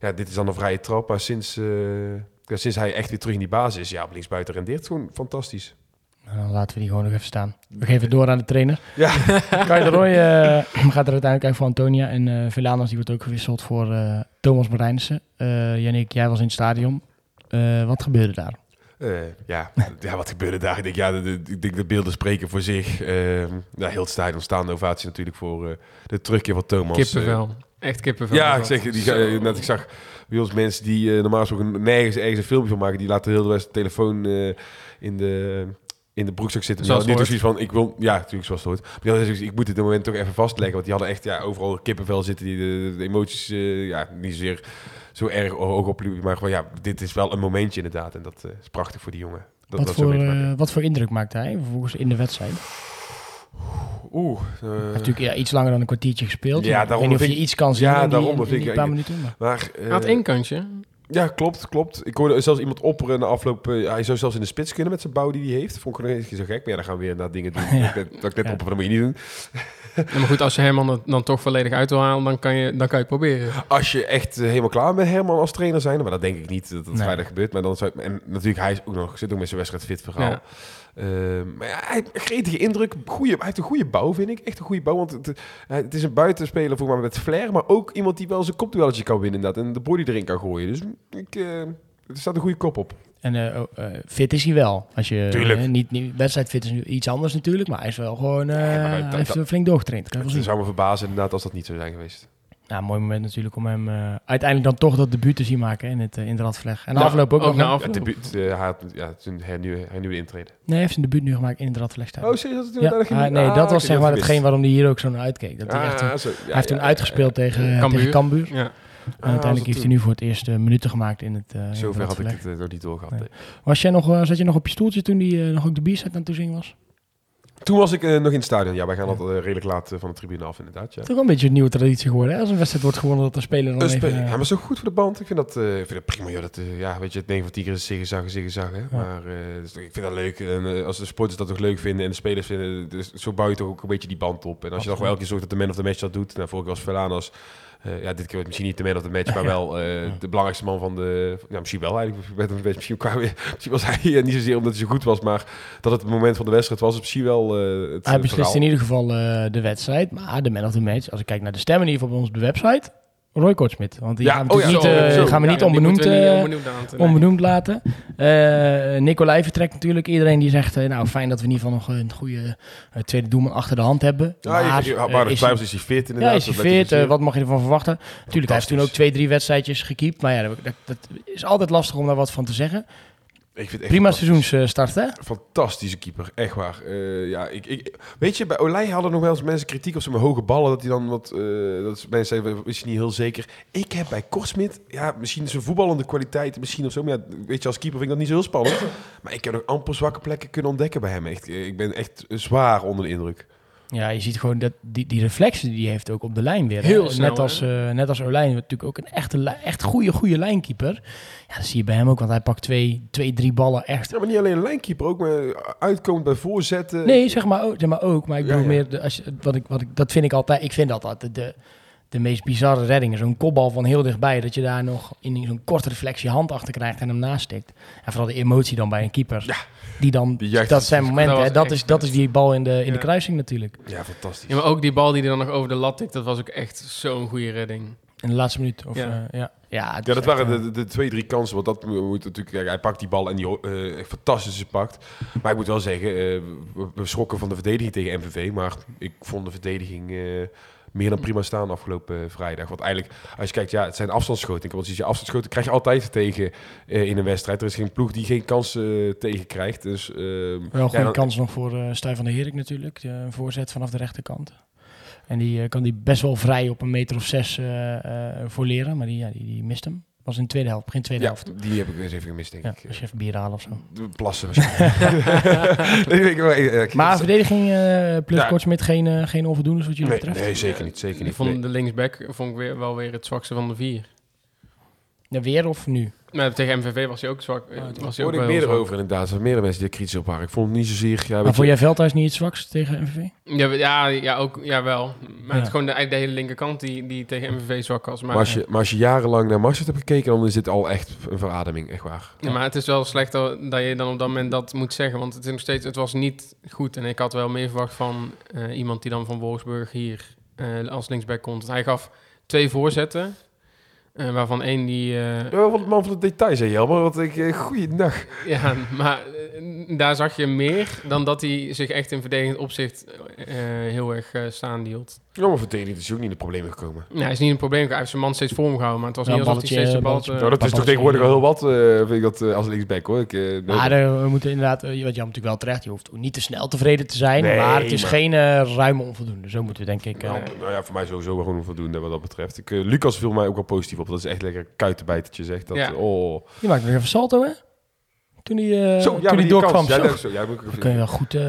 ja, dit is dan een vrije trap, maar sinds, eh, ja, sinds hij echt weer terug in die basis is, ja, op linksbuiten rendeert gewoon fantastisch. Nou, dan laten we die gewoon nog even staan. We geven het door aan de trainer. Ja, Kai de Roy eh, gaat er uiteindelijk uit voor Antonia. En eh Velanas die wordt ook gewisseld voor eh, Thomas Marijnissen. Eh Jannik, jij was in het stadion. Eh, wat gebeurde daar? Eh, ja, ja, wat gebeurde daar? Ik denk, ja, de, de- ik denk de beelden spreken voor zich. Eh, ja, heel het stadion staande ovatie natuurlijk voor eh, de terugkeer van Thomas. Kippenvel. Echt kippenvel. Ja, ik zeg, die, net ik zag bij ons mensen die eh, normaal gesproken nergens ergens een filmpje van maken, die laten heel de rest de telefoon eh, in de in de broekzak zitten. Zoals nu het dus zoiets van, ik wil, ja, natuurlijk zoals het hoort. Maar zoiets, ik moet dit moment toch even vastleggen, want die hadden echt ja, overal kippenvel zitten, die de, de emoties, eh, ja, niet zozeer zo erg hoog op, maar gewoon, ja, dit is wel een momentje inderdaad, en dat is prachtig voor die jongen. Dat, Wat dat voor, wat voor indruk maakte hij vervolgens in de wedstrijd? Oeh, eh, Natuurlijk ja, iets langer dan een kwartiertje gespeeld. Ja, Ik daarom weet niet of vind je ik- iets kan zien Ja, in die, daarom in vind ik- paar minuten. maar- maar, eh, Hij had één kantje. Ja, klopt, klopt. Ik hoorde zelfs iemand opperen na afloop. eh, hij zou zelfs in de spits kunnen met zijn bouw die hij heeft. Vond ik gewoon een beetje zo gek. Maar ja, dan gaan we weer naar dingen doen. Ja. Dat ik net, dat ik net Ja. opper, dat moet je niet doen. Ja, maar goed, als je Herman het dan toch volledig uit wil halen, dan kan je, dan kan je het proberen. Als je echt eh, helemaal klaar met Herman als trainer zijn, maar dat denk ik niet dat dat Nee. vrijdag gebeurt. Maar dan zou, en natuurlijk, hij is ook nog, zit ook met zijn wedstrijd fit verhaal. Ja. Ehm, maar ja, hij heeft een gretige indruk. Goeie, hij heeft een goede bouw, vind ik. Echt een goede bouw. Want het, hij- het is een buitenspeler voor mij met flair. Maar ook iemand die wel zijn kopduelletje kan winnen. Inderdaad, en de body erin kan gooien. Dus ik, eh, er staat een goede kop op. En eh, oh, eh, fit is hij wel. Als je, Tuurlijk. eh, niet, niet, wedstrijdfit is nu iets anders natuurlijk, maar hij is wel gewoon... Ja, maar dat- hij heeft dat- flink doorgetraind. Kan je wel Het zien. zou me verbazen inderdaad als dat niet zou zijn geweest. Ja, mooi moment natuurlijk om hem eh, uiteindelijk dan toch dat debuut te zien maken in het, in het radvleg. En de Ja, afloop ook, ook nog. na? Ja, afloop. het debuut, eh, hij had ja, een hernieuwde, hernieuwde intrede. Nee, hij heeft zijn debuut nu gemaakt in het radvleg. Oh, zie je dat ja, ging? nee, Ah, dat was zeg maar hetgeen waarom hij hier ook zo naar uitkeek. Dat hij, echt, Ah, een- zo, ja, hij heeft toen ja, uitgespeeld tegen, Cambuur. tegen Cambuur. Ja. En uiteindelijk heeft hij nu voor het eerst eh, minuten gemaakt in het, eh het Zover had ik het eh, nog niet doorgehad. Nee. nee. Was jij nog, eh, zat je nog op je stoeltje toen die nog ook de bierset aan het toezingen was? Toen was ik eh, nog in het stadion. Ja, wij gaan altijd redelijk laat van de tribune af, inderdaad. Ja. Toch wel een beetje een nieuwe traditie geworden. Hè? Als een wedstrijd wordt gewonnen, dat de speler dan Een even... ja, maar zo goed voor de band. Ik vind dat, eh, ik vind dat prima. Joh. Dat, eh, ja, weet je, het 9 van 10 keer is zigzag, zigzag. Hè? Maar eh, dus ik vind dat leuk. En als de sporters dat toch leuk vinden en de spelers vinden, dus zo bouw je toch ook een beetje die band op. En als je nog wel elke keer zorgt dat de man of the match dat doet. Nou, vorige keer was Verlanas. Eh ja, dit keer misschien niet de man of the match, maar wel eh, de belangrijkste man van de... Ja, misschien wel eigenlijk. Een misschien, kwamen we- misschien was hij eh, niet zozeer omdat hij zo goed was, maar dat het het moment van de wedstrijd was. Misschien wel het Hij beslist in ieder geval de wedstrijd. Maar de man of the match, als ik kijk naar de stemmen in ieder geval bij ons op de website... Roy Kortsmit. Want die Ja, gaan we oh ja, niet, zo, eh, zo. gaan we Ja, niet onbenoemd, moeten we niet eh, onbenoemd laten, nee. onbenoemd laten. Eh Nicolai vertrekt natuurlijk. Iedereen die zegt, nou fijn dat we in ieder geval nog een goede tweede doelman achter de hand hebben. Ja, je, je, maar is twijfels is hij fit Ja, inderdaad. is hij fit? Wat mag je ervan verwachten? Natuurlijk, hij heeft toen ook twee, drie wedstrijdjes gekiept. Maar ja, dat is altijd lastig om daar wat van te zeggen. Ik vind Prima seizoensstart, hè? Fantastische keeper, echt waar. Eh, ja, ik, ik, weet je, bij Olij hadden nog wel eens mensen kritiek op zijn hoge ballen. Dat hij dan wat. eh, dat mensen zeiden, is niet heel zeker. Ik heb bij Korsmit, ja, misschien zijn voetballende kwaliteit, misschien of zo. Maar ja, weet je, als keeper vind ik dat niet zo heel spannend. maar ik heb nog amper zwakke plekken kunnen ontdekken bij hem. Echt, eh, ik ben echt zwaar onder de indruk. Ja, je ziet gewoon dat die, die reflexen die hij heeft ook op de lijn weer. Heel snel, net, als, eh, net als Olijn, natuurlijk ook een echte, echt goede, goede lijnkeeper. Ja, dat zie je bij hem ook, want hij pakt twee, twee drie ballen echt. Ja, maar niet alleen een lijnkeeper, ook maar uitkomend bij voorzetten. Nee, zeg maar ook, zeg maar, ook maar ik Ja, bedoel ja. meer, de, als je, wat ik, wat ik, dat vind ik altijd, ik vind dat altijd de, de meest bizarre reddingen. Zo'n kopbal van heel dichtbij, dat je daar nog in zo'n korte reflectie hand achter krijgt en hem nastikt. En vooral de emotie dan bij een keeper. Ja. Die dan, Die dat zijn momenten, dat hè. dat, is, dat is die bal in de, in de kruising natuurlijk. Ja, fantastisch. Ja, maar ook die bal die er dan nog over de lat tikt, dat was ook echt zo'n goede redding. In de laatste minuut. Of, Ja. ja. ja. Ja, dat echt, waren eh, de, de, twee, drie kansen. Want dat mo- moet natuurlijk. Kijk, hij pakt die bal en die eh, echt fantastisch pakt. Maar ik moet wel zeggen, eh, we, schrokken van de verdediging tegen MVV. Maar ik vond de verdediging eh, meer dan prima staan afgelopen eh, vrijdag. Want eigenlijk, als je kijkt, ja, het zijn afstandsschoten. Want als je afstandsschoten krijg je altijd tegen eh, in een wedstrijd. Er is geen ploeg die geen kansen tegen krijgt. Dus, ehm, Wel ja, goede dan- kans nog voor eh Stijn van der Herik natuurlijk. eh, Een voorzet vanaf de rechterkant. En die eh, kan die best wel vrij op een meter of zes eh eh, voorleren. Maar die, ja, die, die mist hem. Was in de tweede helft, begin tweede Ja, helft. die heb ik eens even gemist, denk Ja, ik. als je even bier halen of zo. De Plassen waarschijnlijk. nee, ik, eh, ik- Maar verdediging eh plus Ja. Kortsmit geen, eh, geen onvoldoendes wat jullie nee, betreft. nee, zeker niet. Zeker Ik niet. vond Nee. de linksback vond ik weer, wel weer het zwakste van de vier. Ja, weer of nu? Maar tegen MVV was hij ook zwak. Het was hij hoorde ook ik meer zwak. erover inderdaad. Er waren meerdere mensen die kritisch op waren. Ik vond het niet zozeer... Ja, Maar vond je- jij Veldhuis niet het zwakst tegen MVV? Ja, ja, ja, ook, ja wel. Maar Ja. het is gewoon de, eigenlijk de hele linkerkant die, die tegen MVV zwak was. Maar, Maar als, je, maar als je jarenlang naar Masters hebt gekeken, dan is dit al echt een verademing, echt waar. ja, maar het is wel slecht dat dat je dan op dat moment dat moet zeggen. Want het is nog steeds, het was niet goed. En ik had wel meer verwacht van eh, iemand die dan van Wolfsburg hier eh, als linksback komt. Want hij gaf twee voorzetten. Eh, waarvan één die... eh, Ja, van de man van de details, hè Jelmer. Want ik... Eh, goeiedag. Ja, maar daar zag je meer dan dat hij zich echt in verdedigend opzicht heel erg staande hield. Ja, maar voor Teddy is ook niet in de problemen gekomen. Ja, hij is niet een probleem. Hij heeft zijn man steeds voor hem gehouden. Maar het was Ja, niet alsof hij steeds de bal... eh, nou, dat is toch tegenwoordig al was heel wat, eh, vind ik dat, eh, als linksback hoor. Ik, eh, nee, Maar we moeten inderdaad, wat Jan natuurlijk wel terecht, je hoeft ook niet te snel tevreden te zijn, Nee, maar het is maar- geen eh, ruime onvoldoende. Zo moeten we denk ik... eh, nou, nou ja, voor mij sowieso wel gewoon voldoende wat dat betreft. Ik, Lucas viel mij ook wel positief op. Dat is echt lekker kuitenbijtertje zegt. Dat, Ja. oh. Die maakt nog even salto, hè? Toen hij, eh Zo, ja, toen hij doorkwam. Ja, zo. dat is zo. Ja, moet ik even- Dan kun je wel goed, eh,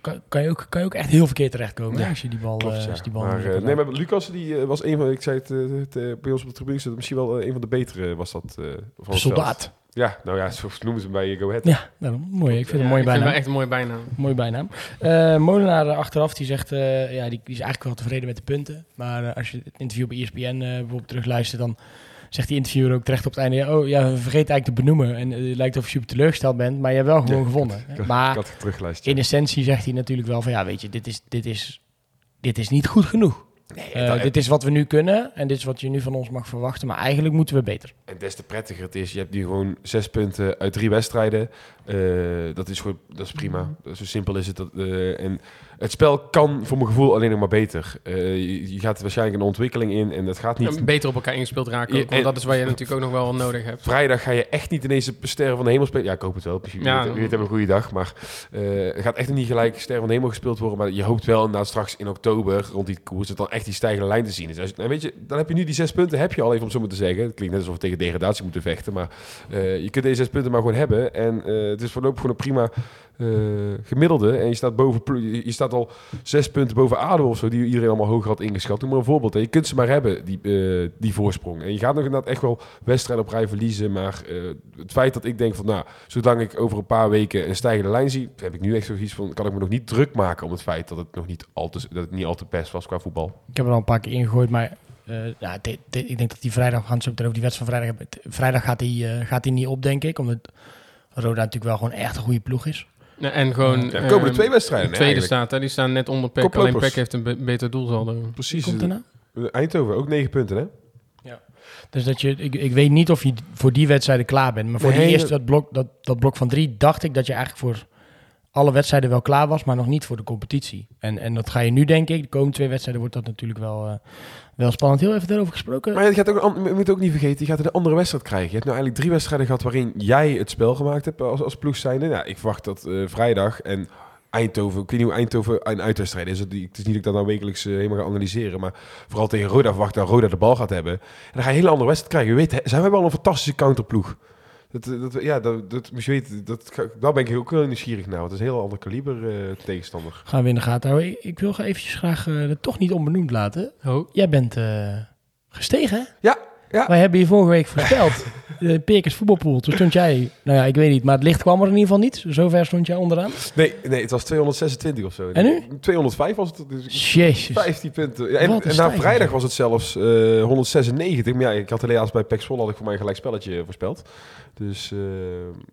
kan, kan, je ook, kan je ook echt heel verkeerd terechtkomen hè, als je die bal, Klopt, eh, ja. als die bal maar, nee, maar Lucas die was een van, ik zei het, eh, het, bij ons op de tribune, zat misschien wel een van de betere was dat eh, van veld. Soldaat. Ja, nou ja, zo noemen ze hem bij Go Ahead. Ja, daarom. mooi. Ik vind het ja, een mooie bijnaam. echt een mooie bijnaam. Mooie bijnaam. Eh Molenaar achteraf, die zegt, eh, ja, die, die is eigenlijk wel tevreden met de punten. Maar als je het interview bij ESPN eh, bijvoorbeeld terugluistert, dan zegt die interviewer ook terecht op het einde, ja, oh ja, we vergeten eigenlijk te benoemen. En eh, het lijkt of je super teleurgesteld bent, maar je hebt wel gewoon Ja, gewonnen. Ik maar had in essentie zegt hij natuurlijk wel van, ja, weet je, dit is, dit is, dit is niet goed genoeg. Eh, dat- dit is wat we nu kunnen en dit is wat je nu van ons mag verwachten, maar eigenlijk moeten we beter. En des te prettiger het is, je hebt nu gewoon zes punten uit drie wedstrijden. Eh, dat is gewoon, dat is prima. Zo simpel is het. Dat, eh, en het spel kan voor mijn gevoel alleen nog maar beter. Eh, je, je gaat waarschijnlijk een ontwikkeling in en dat gaat niet. Ja, beter op elkaar ingespeeld raken ook, want en- dat is waar je natuurlijk ook nog wel nodig hebt. Vrijdag ga je echt niet ineens de sterren van de hemel spelen. Ja, ik hoop het wel. Misschien Ja. weet hebben een goede dag. Maar eh er gaat echt niet gelijk sterren van de hemel gespeeld worden. Maar je hoopt wel inderdaad straks in oktober rond die koers dat dan echt die stijgende lijn te zien is. Nou weet je, dan heb je nu die zes punten. Heb je al even om zo maar te zeggen. Het klinkt net alsof we tegen degradatie moeten vechten. Maar eh, je kunt deze zes punten maar gewoon hebben. En eh, het is voorlopig gewoon een prima eh, gemiddelde. En je staat, boven, je staat al zes punten boven ADO of zo. Die iedereen allemaal hoger had ingeschat. Noem maar een voorbeeld. hè. Je kunt ze maar hebben, die, eh, die voorsprong. En je gaat nog inderdaad echt wel wedstrijden op rij verliezen. Maar eh, het feit dat ik denk van, nou, zolang ik over een paar weken een stijgende lijn zie, heb ik nu echt zoiets van, kan ik me nog niet druk maken om het feit dat het nog niet al te, dat het niet al te best was qua voetbal. Ik heb er al een paar keer ingegooid, maar ja, ik denk dat die vrijdag, meteen over die wedstrijd van vrijdag. Vrijdag gaat hij gaat die niet op, denk ik, omdat Roda natuurlijk wel gewoon echt een goede ploeg is. Ja, en gewoon... Ja, er komen er ehm, twee wedstrijden. de tweede eigenlijk. staat, hè, die staan net onder PEC. Koplopers. Alleen PEC heeft een be- beter doelsaldo. Precies. Komt nou? eh, Eindhoven, ook negen punten, hè? Dus dat je, ik, ik weet niet of je voor die wedstrijden klaar bent. Maar voor Nee, die eerste, dat blok, dat, dat blok van drie, dacht ik dat je eigenlijk voor alle wedstrijden wel klaar was, maar nog niet voor de competitie. En, en dat ga je nu, denk ik. De komende twee wedstrijden wordt dat natuurlijk wel, eh, wel spannend. Heel even daarover gesproken. Maar je, gaat ook, moet ook niet vergeten, je gaat een andere wedstrijd krijgen. Je hebt nou eigenlijk drie wedstrijden gehad waarin jij het spel gemaakt hebt als, als ploeg zijnde. Ja, ik verwacht dat eh, vrijdag en Eindhoven, ik weet niet hoe Eindhoven een uitwedstrijd is. Het is niet dat ik dat nou wekelijks eh, helemaal ga analyseren. Maar vooral tegen Roda verwacht dat Roda de bal gaat hebben. En dan ga je een hele andere wedstrijd krijgen. Je weet, zijn we wel een fantastische counterploeg. Dat, eh, dat, ja, dat, dat moet je weten. Dat, daar ben ik ook heel nieuwsgierig naar. Want het is een heel ander kaliber eh, tegenstander. Gaan we in de gaten houden. Ik, ik wil eventjes graag eh het toch niet onbenoemd laten. Oh, Jij bent eh, gestegen, hè? Ja, ja. Wij hebben je vorige week voorspeld. De Perkers voetbalpool. Toen stond jij, nou ja, ik weet niet, maar het licht kwam er in ieder geval niet. Zover stond jij onderaan. Nee, nee, het was 226 of zo. En nu? 205 was het. Dus Jezus. 15 punten. Ja, en, na vrijdag was het zelfs eh 196. Maar ja, ik had helaas bij Zwolle had ik voor mij een gelijk spelletje voorspeld. Dus, eh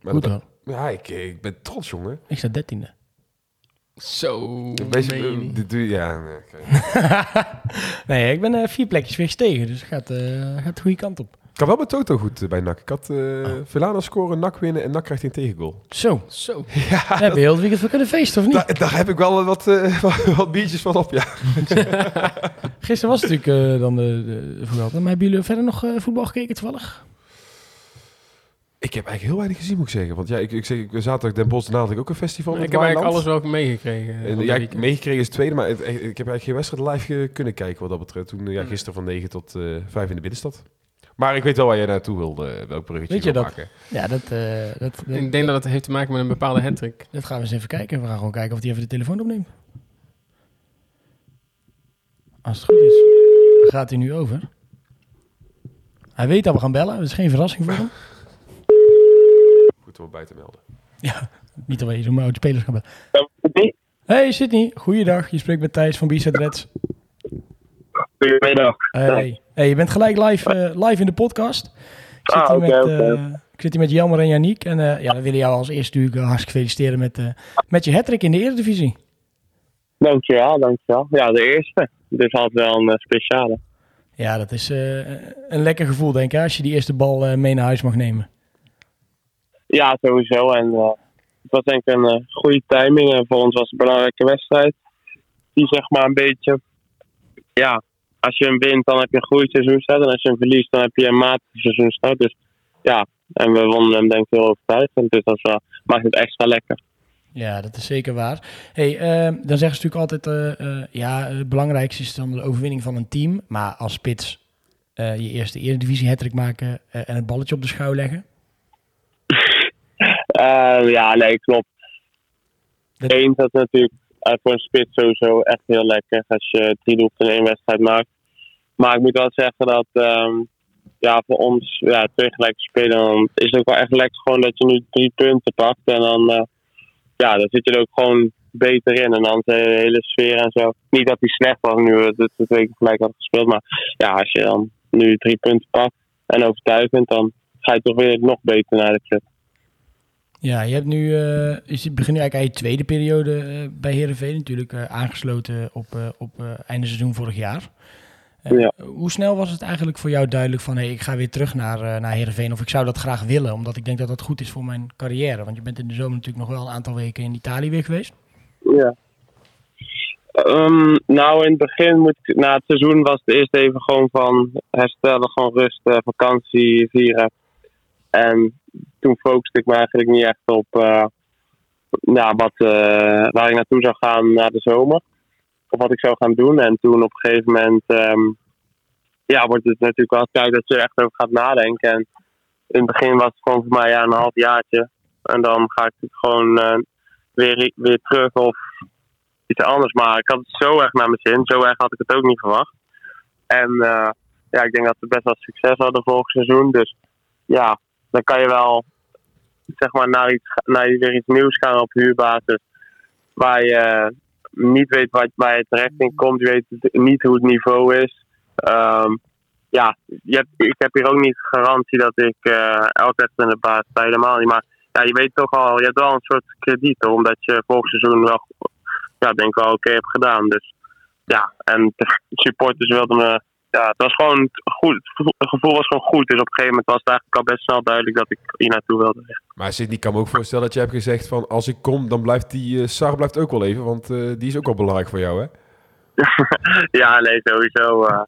maar Goed dat- hoor. ja, ik, ik ben trots, jongen. Ik sta dertiende. Zo. Je dit doe je, ja, nee, oké. nee, ik ben eh, vier plekjes weer gestegen. Dus het gaat, eh, gaat de goede kant op. Ik had wel met Toto goed eh, bij NAC. Ik had eh Velana scoren, NAC winnen en NAC krijgt een tegengoal. Zo, Zo. Ja, daar hebben we heel het weekend voor kunnen feesten, of niet? daar, daar heb ik wel wat, eh, wat biertjes van op, ja. Gisteren was het natuurlijk eh, dan de, de, voetbal. Maar hebben jullie verder nog eh, voetbal gekeken toevallig? Ik heb eigenlijk heel weinig gezien, moet ik zeggen. Want ja, ik, ik zeg, ik- zaterdag Den Bosch, daarna had ik ook een festival ik met heb eigenlijk alles wel meegekregen. En, ja, ik meegekregen is het tweede, maar het- ik heb eigenlijk geen wedstrijd live kunnen kijken wat dat betreft. Toen, ja, Mm. gisteren van 9 tot eh 5 in de binnenstad. Maar ik weet wel waar jij naartoe wilde, eh, welk bruggetje Weet je wil dat? maken. Ja, dat, eh, dat, dat, Ik denk dat het heeft te maken met een bepaalde hattrick. dat gaan we eens even kijken. We gaan gewoon kijken of hij even de telefoon opneemt. Als het goed is, gaat hij nu over. Hij weet dat we gaan bellen. Dat is geen verrassing voor hem. Goed om erbij te melden. Ja, niet we zo'n oude spelers gaan bellen. Hey Sydney, goeiedag. Je spreekt met Thijs van B-Side Reds. Goedemiddag. Hey. hey, je bent gelijk live, eh, live in de podcast. Ik zit, Ah, hier, met, eh, ik zit hier met Jelmer en Janiek. En eh, ja, we willen jou als eerste natuurlijk hartstikke feliciteren met, eh, met je hattrick in de Eredivisie. Dankjewel, dankjewel. Ja, de eerste. Dus altijd wel een speciale. Ja, dat is eh, een lekker gevoel denk ik, als je die eerste bal mee naar huis mag nemen. Ja, sowieso. En eh, het was denk ik een eh, goede timing. En voor ons was het een belangrijke wedstrijd. Die zeg maar een beetje ja, als je hem wint, dan heb je een goede seizoenstart. En als je hem verliest, dan heb je een matige seizoenstart. Dus ja, en we wonnen hem denk ik heel overtuigend. Dus dat wel- maakt het extra lekker. Ja, dat is zeker waar. Hey, eh, dan zeggen ze natuurlijk altijd, eh, eh, ja, het belangrijkste is dan de overwinning van een team. Maar als spits eh, je eerste eredivisie hattrick maken eh, en het balletje op de schouw leggen. Eh, ja, nee, klopt. Dat- Eén, dat is natuurlijk eh, voor een spits sowieso echt heel lekker als je drie doelpunten in één wedstrijd maakt. Maar ik moet wel zeggen dat ehm, ja, voor ons ja, twee gelijke spelen, dan is het ook wel echt lekker gewoon dat je nu drie punten pakt. En dan, eh, ja, dan zit je er ook gewoon beter in. En dan de hele sfeer en zo. Niet dat die slecht was nu we het twee weken gelijk hadden gespeeld. Maar ja, als je dan nu drie punten pakt en overtuigend, dan ga je toch weer nog beter naar de club. Ja, je hebt nu, eh je begint nu eigenlijk aan je tweede periode eh, bij Herenveen natuurlijk eh, aangesloten op, op einde seizoen vorig jaar. Ja. Hoe snel was het eigenlijk voor jou duidelijk van hey, ik ga weer terug naar, naar Heerenveen of ik zou dat graag willen, omdat ik denk dat dat goed is voor mijn carrière. Want je bent in de zomer natuurlijk nog wel een aantal weken in Italië weer geweest. Ja. Ehm, nou, in het begin, moet ik, na het seizoen was het eerst even gewoon van herstellen, gewoon rusten, vakantie vieren. En toen focuste ik me eigenlijk niet echt op eh, nou, wat, eh, waar ik naartoe zou gaan na de zomer. Of wat ik zou gaan doen. En toen op een gegeven moment, ehm, ja, wordt het natuurlijk wel tijd dat je er echt over gaat nadenken. En in het begin was het gewoon voor mij ja, een half jaartje. En dan ga ik het gewoon eh, weer, weer terug of iets anders. Maar ik had het zo erg naar mijn zin. Zo erg had ik het ook niet verwacht. En ja, ik denk dat we best wel succes hadden vorig seizoen. Dus ja, dan kan je wel zeg maar naar, iets, naar weer iets nieuws gaan op huurbasis. Waar je niet weet waar je terecht in komt. Je weet niet hoe het niveau is. Ehm, ja, je ik heb hier ook niet garantie dat ik eh elke wedstrijd in de baas sta. Helemaal niet. Maar ja, je weet toch al, je hebt wel een soort krediet. Omdat je vorig seizoen wel, ja, denk wel oké hebt gedaan. Dus ja, en de supporters wilden me. Ja, het was gewoon goed. Het gevoel- was gewoon goed. Dus op een gegeven moment was het eigenlijk al best snel duidelijk dat ik hier naartoe wilde. Maar Sidney, ik kan me ook voorstellen dat je hebt gezegd van... als ik kom, dan blijft die Sar blijft ook wel even. Want eh, die is ook wel belangrijk voor jou, hè? ja, nee, sowieso. eh,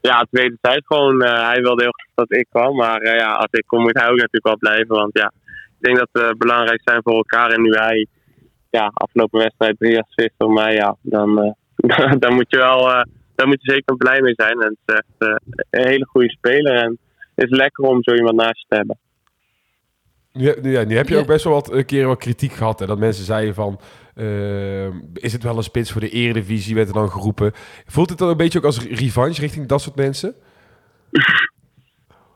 ja, het tweede tijd gewoon. hij wilde heel graag dat ik kwam. Maar ja, als ik kom, moet hij ook natuurlijk wel blijven. Want ja, ik denk dat we belangrijk zijn voor elkaar. En nu hij, ja, afgelopen wedstrijd drie assist voor mij, ja, dan, dan moet je wel, daar moet je zeker blij mee zijn. En het is echt eh, een hele goede speler. En het is lekker om zo iemand naast je te hebben. Nu, nu- ja, nu heb je Ja. ook best wel wat een keer wat kritiek gehad. Hè, dat mensen zeiden van... eh, is het wel een spits voor de eredivisie, werd er dan geroepen. Voelt het dan een beetje ook als revanche richting dat soort mensen?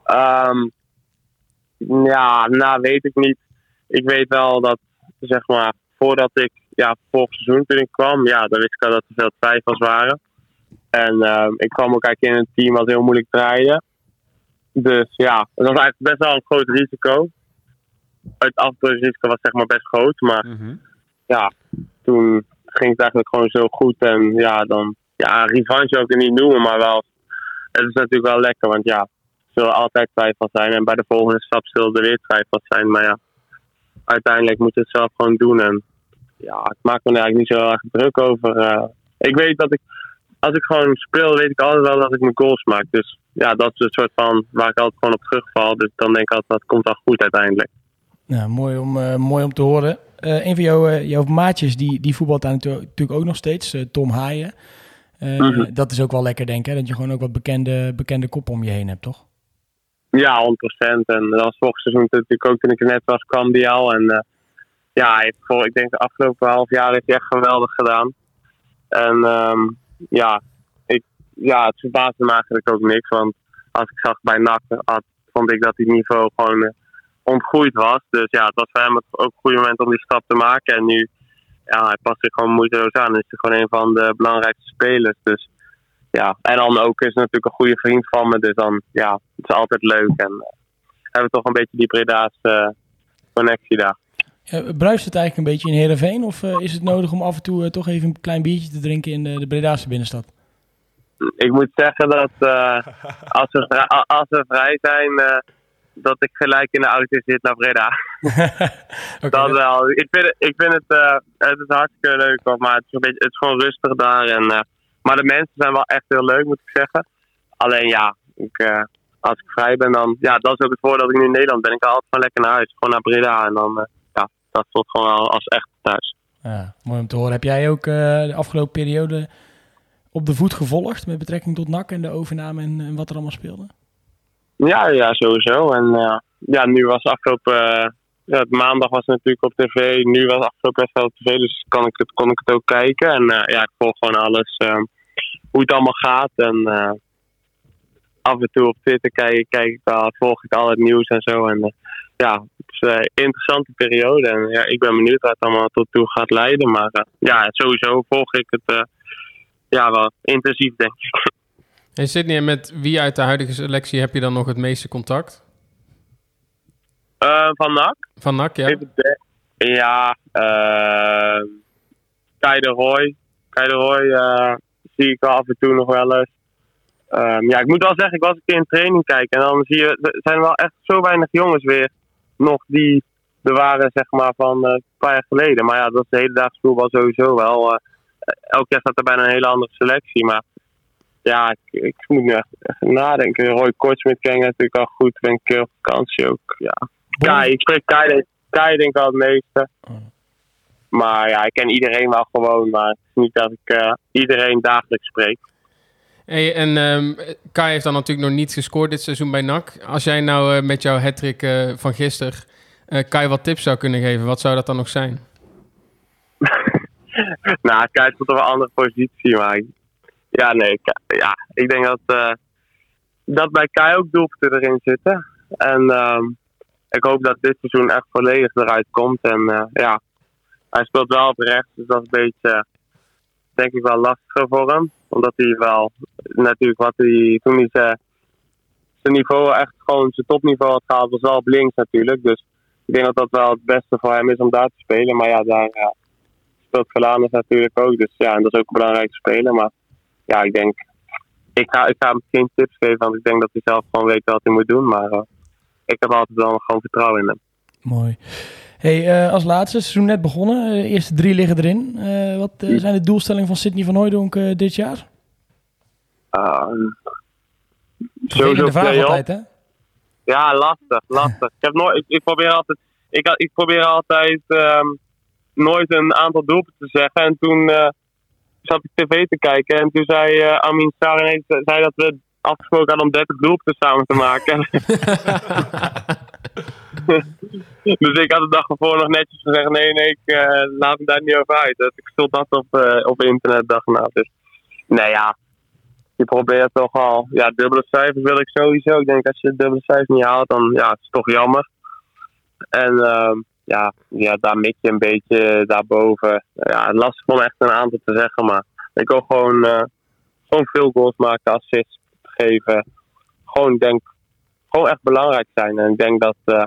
Ehm, ja, nou weet ik niet. Ik weet wel dat, zeg maar, voordat ik, ja, vorig seizoen toen ik kwam, ja, dan wist ik al dat er veel twijfels waren. En ehm, ik kwam ook eigenlijk in een team wat heel moeilijk draaide. Dus ja, het was eigenlijk best wel een groot risico. Het afbreuksrisico was zeg maar best groot, maar ja, toen ging het eigenlijk gewoon zo goed. En ja, dan, ja, revanche zou ik het niet noemen, maar wel, het is natuurlijk wel lekker, want ja, er zullen altijd twijfels zijn. En bij de volgende stap zullen er weer twijfels zijn. Maar ja, uiteindelijk moet je het zelf gewoon doen. En ja, ik maak me er eigenlijk niet zo heel erg druk over. eh. ik weet dat ik, als ik gewoon speel, weet ik altijd wel dat ik mijn goals maak. Dus ja, dat is een soort van waar ik altijd gewoon op terugval. Dus dan denk ik altijd, dat komt wel goed uiteindelijk. Nou, mooi om, eh, mooi om te horen. Eh, een van jouw, eh, jouw maatjes, die, die voetbalt daar natu- natuurlijk ook nog steeds, Tom Haaien. Mhm. Dat is ook wel lekker, denk ik, hè? dat je gewoon ook wat bekende, bekende koppen om je heen hebt, toch? Ja, 100%. En dat was vorig seizoen natuurlijk ook toen ik er net was, kwam die al. En ja, hij heeft ik denk de afgelopen half jaar heeft hij echt geweldig gedaan. En ehm, ja, ik, ja, het verbaasde me eigenlijk ook niks. Want als ik zag bij NAC, vond ik dat die niveau gewoon eh, ontgroeid was. Dus ja, het was voor hem ook een goede moment om die stap te maken. En nu, ja, hij past zich gewoon moeiteloos aan. Is hij gewoon een van de belangrijkste spelers. Dus ja, en dan ook is natuurlijk een goede vriend van me. Dus dan, ja, het is altijd leuk. En eh, hebben we toch een beetje die Breda's eh, connectie daar. Eh, bruist het eigenlijk een beetje in Heerenveen? Of eh, is het nodig om af en toe eh, toch even een klein biertje te drinken in de, de Bredaanse binnenstad? Ik moet zeggen dat als, we vrij, als we vrij zijn, dat ik gelijk in de auto zit naar Breda. Oké, dat wel. Ik vind, het- ik vind het, het is hartstikke leuk, hoor, maar het is, een beetje, het is gewoon rustig daar. En, Maar de mensen zijn wel echt heel leuk, moet ik zeggen. Alleen ja, ik, als ik vrij ben, dan... Ja, dat is ook het voordeel dat ik nu in Nederland ben. Ik ga altijd gewoon lekker naar huis. Gewoon naar Breda. En dan, dat voelt gewoon al als echt thuis. Ja, mooi om te horen. Heb jij ook eh, de afgelopen periode op de voet gevolgd met betrekking tot NAC en de overname en, en wat er allemaal speelde? Ja, ja, sowieso. En eh, ja, nu was afgelopen... eh, ja, maandag was het natuurlijk op tv. Nu was afgelopen wedstrijd op tv. Dus kan ik het, kon ik het ook kijken. En ja, ik volg gewoon alles. eh, hoe het allemaal gaat. En af en toe op Twitter kijk, kijk ik volg ik al het nieuws en zo. En ja, het is een interessante periode. En ja, ik ben benieuwd waar het allemaal tot toe gaat leiden. Maar eh, ja, sowieso volg ik het eh, ja, wel intensief, denk ik. Hey Sydney, en met wie uit de huidige selectie heb je dan nog het meeste contact? Eh, van NAC? Van NAC, ja. Ja, eh Kai de Roy. Kai de Roy eh, zie ik af en toe nog wel eens. Ehm, ja, ik moet wel zeggen, ik was een keer in training kijken. En dan zie je, er zijn wel echt zo weinig jongens weer nog die er waren, zeg maar, van eh, een paar jaar geleden. Maar ja, dat is de hele dag voetbal sowieso wel. eh, elk jaar staat er bijna een hele andere selectie. Maar ja, ik, ik moet nu echt, nadenken. Roy Kortsmit ken ik natuurlijk al goed. Ben ik keer op vakantie ook. Ja. Kai, ik spreek Kai, Kai denk ik wel het meeste. Maar ja, ik ken iedereen wel gewoon. Maar het is niet dat ik eh, iedereen dagelijks spreek. Hey, en ehm Kai heeft dan natuurlijk nog niet gescoord dit seizoen bij NAC. Als jij nou eh, met jouw hattrick eh van gisteren eh Kai wat tips zou kunnen geven, wat zou dat dan nog zijn? nou, Kai is op een andere positie. Maar ja, nee. Ja, ik denk dat, dat bij Kai ook doelpunten erin zitten. En ehm, ik hoop dat dit seizoen echt volledig eruit komt. En ja, hij speelt wel op rechts. Dus dat is een beetje, denk ik, wel lastiger voor hem. Omdat hij wel, natuurlijk, wat hij toen hij zijn- zijn niveau echt gewoon zijn topniveau had gehaald, was wel op links natuurlijk. Dus ik denk dat dat wel het beste voor hem is om daar te spelen. Maar ja, daar speelt Verlanes natuurlijk ook. Dus ja, en dat is ook een belangrijke speler. Maar ja, ik denk, ik ga, ik ga hem geen tips geven, want ik denk dat hij zelf gewoon weet wat hij moet doen. Maar eh, ik heb altijd wel gewoon vertrouwen in hem. Mooi. Hey, eh, als laatste, seizoen net begonnen. Eh, De eerste drie liggen erin. Eh, wat zijn de doelstellingen van Sydney van Hooijdonk dit jaar? Ehm, Sowieso de vraag play-off. altijd, hè? Ja, lastig, lastig. ik, heb nooit, ik, ik probeer altijd, ik, ik probeer altijd ehm, nooit een aantal doelpunten te zeggen. En toen zat ik tv te kijken en toen zei Amin ineens eh, zei dat we afgesproken hadden om 30 doelpunten samen te maken. dus ik had de dag ervoor nog netjes gezegd: nee, nee, ik eh, laat me daar niet over uit. Dus ik stond dat op, eh, op internet dag na. Dus nee, ja. Je probeert toch al, ja, dubbele cijfers wil ik sowieso. Ik denk als je dubbele cijfers niet haalt, dan ja, het is toch jammer. En ehm, ja, ja, daar mik je een beetje daarboven. Ja, lastig om echt een aantal te zeggen, maar ik wil gewoon, eh, gewoon veel goals maken, assists geven. Gewoon, denk, gewoon echt belangrijk zijn. En ik denk dat, eh,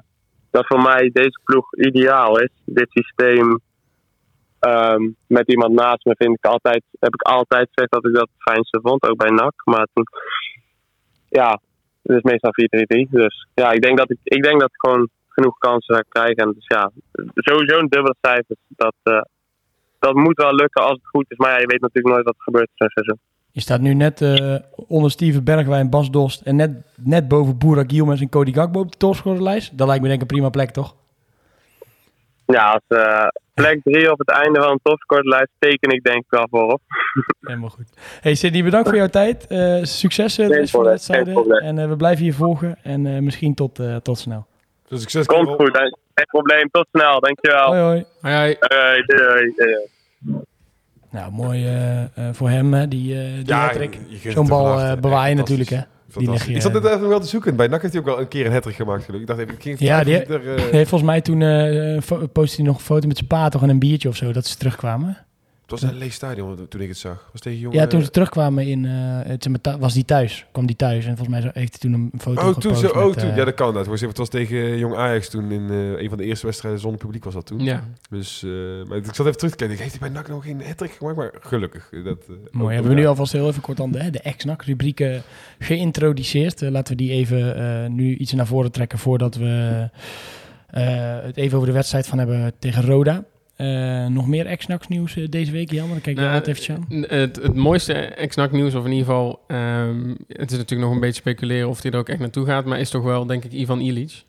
dat voor mij deze ploeg ideaal is. Dit systeem ehm, met iemand naast me vind ik altijd, heb ik altijd gezegd dat ik dat het fijnste vond, ook bij NAC. Maar toen, ja, het is meestal 4-3-3. Dus ja, ik denk dat ik, ik denk dat ik gewoon genoeg kansen ga krijgen. En dus ja, sowieso een dubbele cijfer. Dat, eh, dat moet wel lukken als het goed is. Maar ja, je weet natuurlijk nooit wat er gebeurt. Je staat nu net eh, onder Steven Bergwijn, Bas Dost en net, net boven Boerak Yilmaz en Cody Gakbo op de topscorerlijst. Dat lijkt me denk ik een prima plek, toch? Ja, als eh, plek 3 op het einde van een topscorelijst teken ik denk ik wel voorop. Helemaal goed. Hey Sidney, bedankt voor jouw tijd. Eh, succes eh, de rest van de wedstrijden. En we blijven je volgen. En eh, misschien tot, eh, tot snel. Veel succes. Komt Karel. goed, geen probleem. Tot snel, dankjewel. Hoi hoi. Hoi, hoi. Hoi, doei, doei. Nou, mooi eh, eh, voor hem, hè, die, eh die Ja, hat-trick. Zo'n bal echt natuurlijk, hè. Die Ik zat net even wel te zoeken. Bij NAC heeft hij ook wel een keer een hat gemaakt. geloof Ik dacht even, ik ging Ja, die- er, heeft volgens mij toen postte hij nog een foto met zijn pa toch en een biertje of zo, dat ze terugkwamen. Het was een leeg stadion toen ik het zag. Was tegen jongen. Ja, toen ze terugkwamen in, eh, het, was die thuis. Kwam die thuis en volgens mij heeft hij toen een foto Oh, toen, zo, oh, met, toen. eh, Ja, dat kan. Dat was, het was tegen Jong Ajax toen in eh, een van de eerste wedstrijden zonder publiek was dat toen. Ja. Dus, eh, maar ik zat even terug te kijken. Ik, Heeft hij bij NAC nog geen hat gemaakt? Maar gelukkig. Dat, eh, Mooi, hebben we nu alvast heel even kort aan de, hè, de ex-NAC rubrieken geïntroduceerd. Laten we die even eh, nu iets naar voren trekken voordat we eh, het even over de wedstrijd van hebben tegen Roda. Eh, nog meer ex-NAX nieuws eh, deze week, Jan? Dan kijk je Nou, wat even aan. Het, het mooiste ex-NAC nieuws, of in ieder geval... ehm, het is natuurlijk nog een beetje speculeren of hij er ook echt naartoe gaat. Maar is toch wel, denk ik, Ivan Ilic.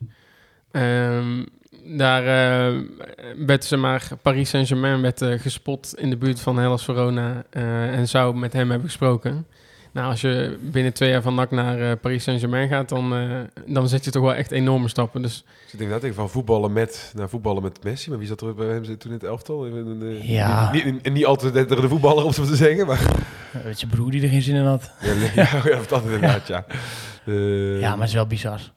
Ehm, daar eh, werd ze maar Paris Saint-Germain werd, gespot in de buurt van Hellas Verona. en zou met hem hebben gesproken. Nou, als je binnen twee jaar van NAC naar eh, Paris Saint-Germain gaat... Dan, eh, dan zet je toch wel echt enorme stappen. Dus Ik zit inderdaad even van voetballen met, naar voetballen met Messi. Maar wie zat er bij hem toen in het elftal? Eh, Ja. Niet, niet, niet altijd de, de voetballer, om zo te zeggen. Maar Eh, Weet je broer die er geen zin in had. ja, nee, ja, ja, dat inderdaad, ja. Eh, Ja, maar het is wel bizar.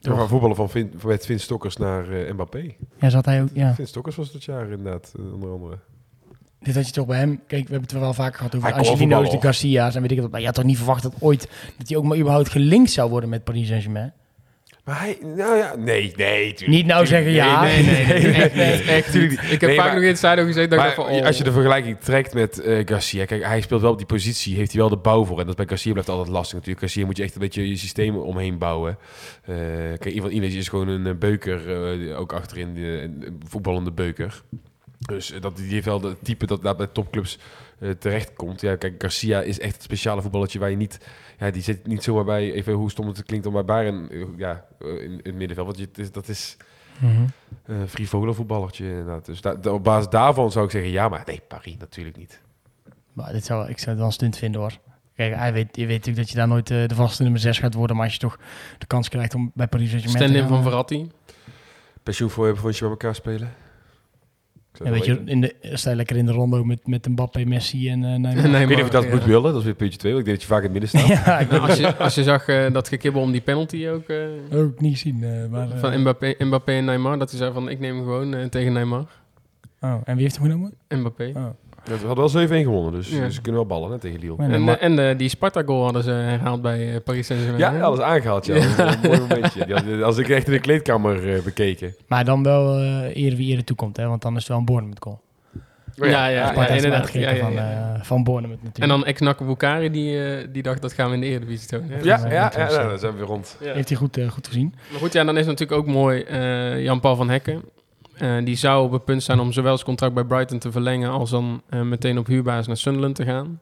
we gaan voetballen van Vin, met Vin Stokkers naar eh, Mbappé. Ja, zat hij ook, ja. Vin Stokkers was dit jaar inderdaad, eh, onder andere. Dit had je toch bij hem... Kijk, we hebben het er wel vaker gehad over Angelino's, de Garcia's en weet ik wat. Maar je had toch niet verwacht dat ooit... dat hij ook maar überhaupt gelinkt zou worden met Paris Saint-Germain? Maar hij, nou ja, nee, nee. tuurlijk. Niet nou zeggen ja. nee, nee, nee, nee, echt, nee, tuurlijk. Ik heb Nee, vaak maar- nog in het stadion gezeten dat Maar van... Oh. als je de vergelijking trekt met eh, Garcia, kijk, hij speelt wel op die positie, heeft hij wel de bouw voor. En dat bij Garcia blijft altijd lastig natuurlijk. Garcia moet je echt een beetje je systeem omheen bouwen. Eh kijk, Ivan Ilic is gewoon een eh, beuker, ook achterin, een voetballende beuker. Dus eh, dat, die heeft wel het type dat, dat bij topclubs eh terecht komt. Ja, kijk, Garcia is echt het speciale voetballetje waar je niet... Ja, die zit niet zomaar bij, even hoe stom het klinkt, om bij Bayern eh, ja, in, in het middenveld. Want je, het is, dat is Mhm. een frivole voetballertje inderdaad. Dus da- da- op basis daarvan zou ik zeggen, ja, maar nee, Paris natuurlijk niet. Maar dit zou, ik zou het wel een stunt vinden hoor. Kijk, hij weet, je weet natuurlijk dat je daar nooit de vaste nummer 6 gaat worden. Maar als je toch de kans krijgt om bij Paris Stand-in van Verratti. Pensioen voor hebben, vond je bij elkaar spelen? Het weet je, in de, sta je lekker in de rondo met, met Mbappé, Messi en eh Neymar. Nee, Ik weet niet of je dat ja. moet willen, dat is weer puntje 2. Ik denk dat je vaak in het midden staat. ja, Nou, als, je, als je zag eh, dat gekibbel om die penalty ook... eh, ook niet zien. eh, maar, eh, van Mbappé, Mbappé en Neymar. Dat hij zei van, ik neem hem gewoon eh, tegen Neymar. oh, en wie heeft hem genomen? Mbappé. Oh. Ja, we hadden wel 7-1 gewonnen, dus, Ja. dus ze kunnen wel ballen hè, tegen Lille. En, Neymar- eh, en eh, die Sparta-goal hadden ze herhaald bij eh, Paris Saint-Germain. Ja, alles aangehaald, ja. Een mooi momentje. Die als ik echt in de kleedkamer eh, bekeken. maar dan wel eh eer wie eer toekomt, hè? Want dan is het wel een Bournemouth goal. Ja, ja, ja, hem inderdaad. Ja, ja, van, ja. eh, van Bournemouth natuurlijk. En dan Eknak Bukari, die, eh, die dacht dat gaan we in de Eredivisie tonen. Ja, is ja, ja, nou, dan zijn we weer rond. Ja. Heeft hij goed, eh, goed gezien. Maar goed, ja, dan is natuurlijk ook mooi eh, Jan-Paul van Hekken. Eh, die zou op het punt staan om zowel zijn contract bij Brighton te verlengen... als dan eh, meteen op huurbasis naar Sunderland te gaan.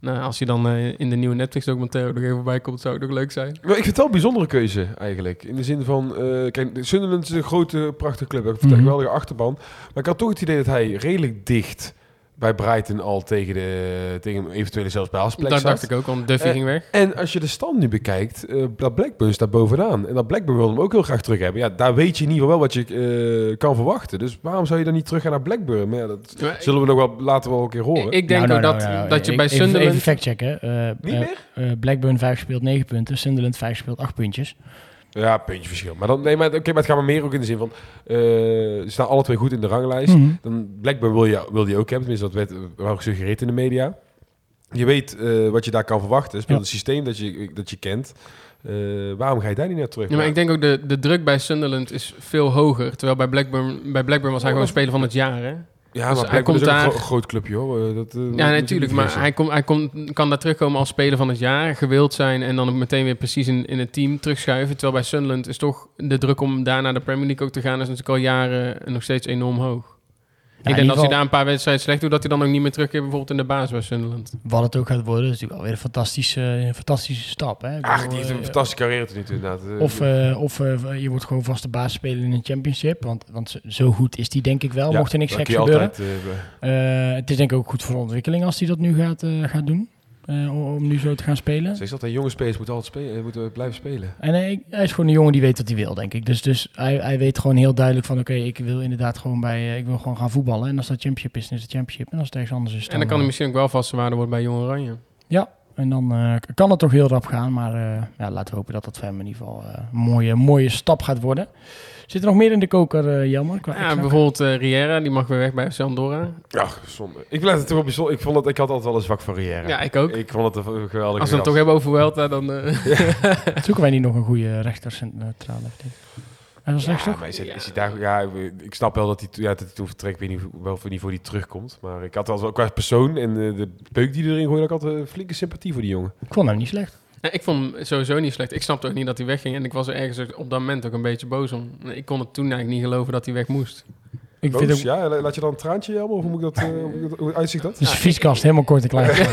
Nou, als hij dan eh, in de nieuwe Netflix-documentaire nog even voorbij komt... zou het nog leuk zijn. Maar ik vind het wel een bijzondere keuze eigenlijk. In de zin van, kijk, Sunderland is een grote, prachtige club. Een Mhm. geweldige achterban. Maar ik had toch het idee dat hij redelijk dicht bij Brighton al tegen, de, tegen eventuele zelfs basisplek Dat zat. dacht ik ook, want Duffy Eh, ging weg. En als je de stand nu bekijkt, eh, dat Blackburn staat bovenaan. En dat Blackburn wil hem ook heel graag terug hebben. Ja, daar weet je in ieder geval wel wat je eh, kan verwachten. Dus waarom zou je dan niet terug gaan naar Blackburn? Maar ja, dat Maar zullen we nog wel later wel een keer horen. ik, denk Nou, nou, ook nou, dat, nou, dat je ik- bij even- Sunderland... Even factchecken. eh Niet eh, meer? eh, Blackburn 5 speelt 9 punten. Sunderland 5 speelt 8 puntjes. Ja, puntje verschil. Maar, dan, nee, maar, oké, maar het gaat maar meer ook in de zin van... eh, ze staan alle twee goed in de ranglijst. Mhm. Dan Blackburn wil je, wil die ook hebben. Tenminste, dat werd wel gesuggereerd in de media. Je weet eh, wat je daar kan verwachten. Speelt Ja. een systeem dat je, dat je kent. Eh, waarom ga je daar niet naar terug? Ja, maar ik denk ook de, de druk bij Sunderland is veel hoger. Terwijl bij Blackburn, bij Blackburn was hij Oh, gewoon speler van het jaar, hè? Ja, dus maar hij komt een daar- gro- groot clubje, hoor. Eh, Dat, eh, Ja, natuurlijk. Maar hij, kom, hij kom, kan daar terugkomen als speler van het jaar, gewild zijn en dan ook meteen weer precies in, in het team terugschuiven. Terwijl bij Sunderland is toch de druk om daar naar de Premier League ook te gaan, is natuurlijk al jaren nog steeds enorm hoog. Ja, ik denk dat hij daar een paar wedstrijden slecht doet, dat hij dan ook niet meer terugkeert bijvoorbeeld in de baas bij Sunderland. Wat het ook gaat worden, is natuurlijk alweer een fantastische, een fantastische stap. Hè? Ach, bedoel, die heeft een eh, fantastische carrière tot nu toe, inderdaad. Eh, Of, eh, of eh, je wordt gewoon vaste basisspeler in een championship. Want, want zo- goed is die denk ik wel, ja, mocht er niks geks gebeuren. altijd, het is denk ik ook goed voor de ontwikkeling als hij dat nu gaat, eh, gaat doen. Eh, om, nu zo te gaan spelen. Zeg altijd, jonge spelers moeten altijd spelen, eh, moeten blijven spelen. En ik- hij is gewoon een jongen die weet wat hij wil, denk ik. Dus, dus hij, hij weet gewoon heel duidelijk van... oké, ik wil inderdaad gewoon bij... eh, ik wil gewoon gaan voetballen. En als dat championship is, dan is het championship. En als het ergens anders is, En dan kan hij misschien ook wel vaste waarde worden bij Jong Oranje. Ja, en dan eh, kan het toch heel rap gaan. Maar eh, ja, laten we hopen dat dat voor hem in ieder geval eh, een mooie, mooie stap gaat worden. Zit er nog meer in de koker, eh Jammer? Qua Ja, bijvoorbeeld eh, Riera, die mag weer weg bij FC Andorra. Ja, zonde. Ik blijf het toch wel bijzonder. Ik, vond dat, ik had altijd wel een zwak voor Riera. Ja, ik ook. Ik vond het een geweldige Als we het toch hebben over Welta, dan... eh, Zoeken wij niet nog een goede rechter centraal? Hij was rechts Ja, toch? maar is, is hij daar, ja, ik snap wel dat hij, ja, dat hij toen vertrekt. Ik weet niet wel voor niveau die terugkomt. Maar ik had altijd wel qua persoon en de beuk die erin gooide, ik had een flinke sympathie voor die jongen. Ik vond hem niet slecht. Ja, ik vond hem sowieso niet slecht. Ik snapte ook niet dat hij wegging. En ik was er ergens op dat moment ook een beetje boos om. Ik kon het toen eigenlijk niet geloven dat hij weg moest. Ik Boos? vind ook, Ja, la- laat je dan een traantje helemaal? Of hoe, moet ik dat, eh, hoe, uitziet dat? dus de fietskast helemaal kort en klein.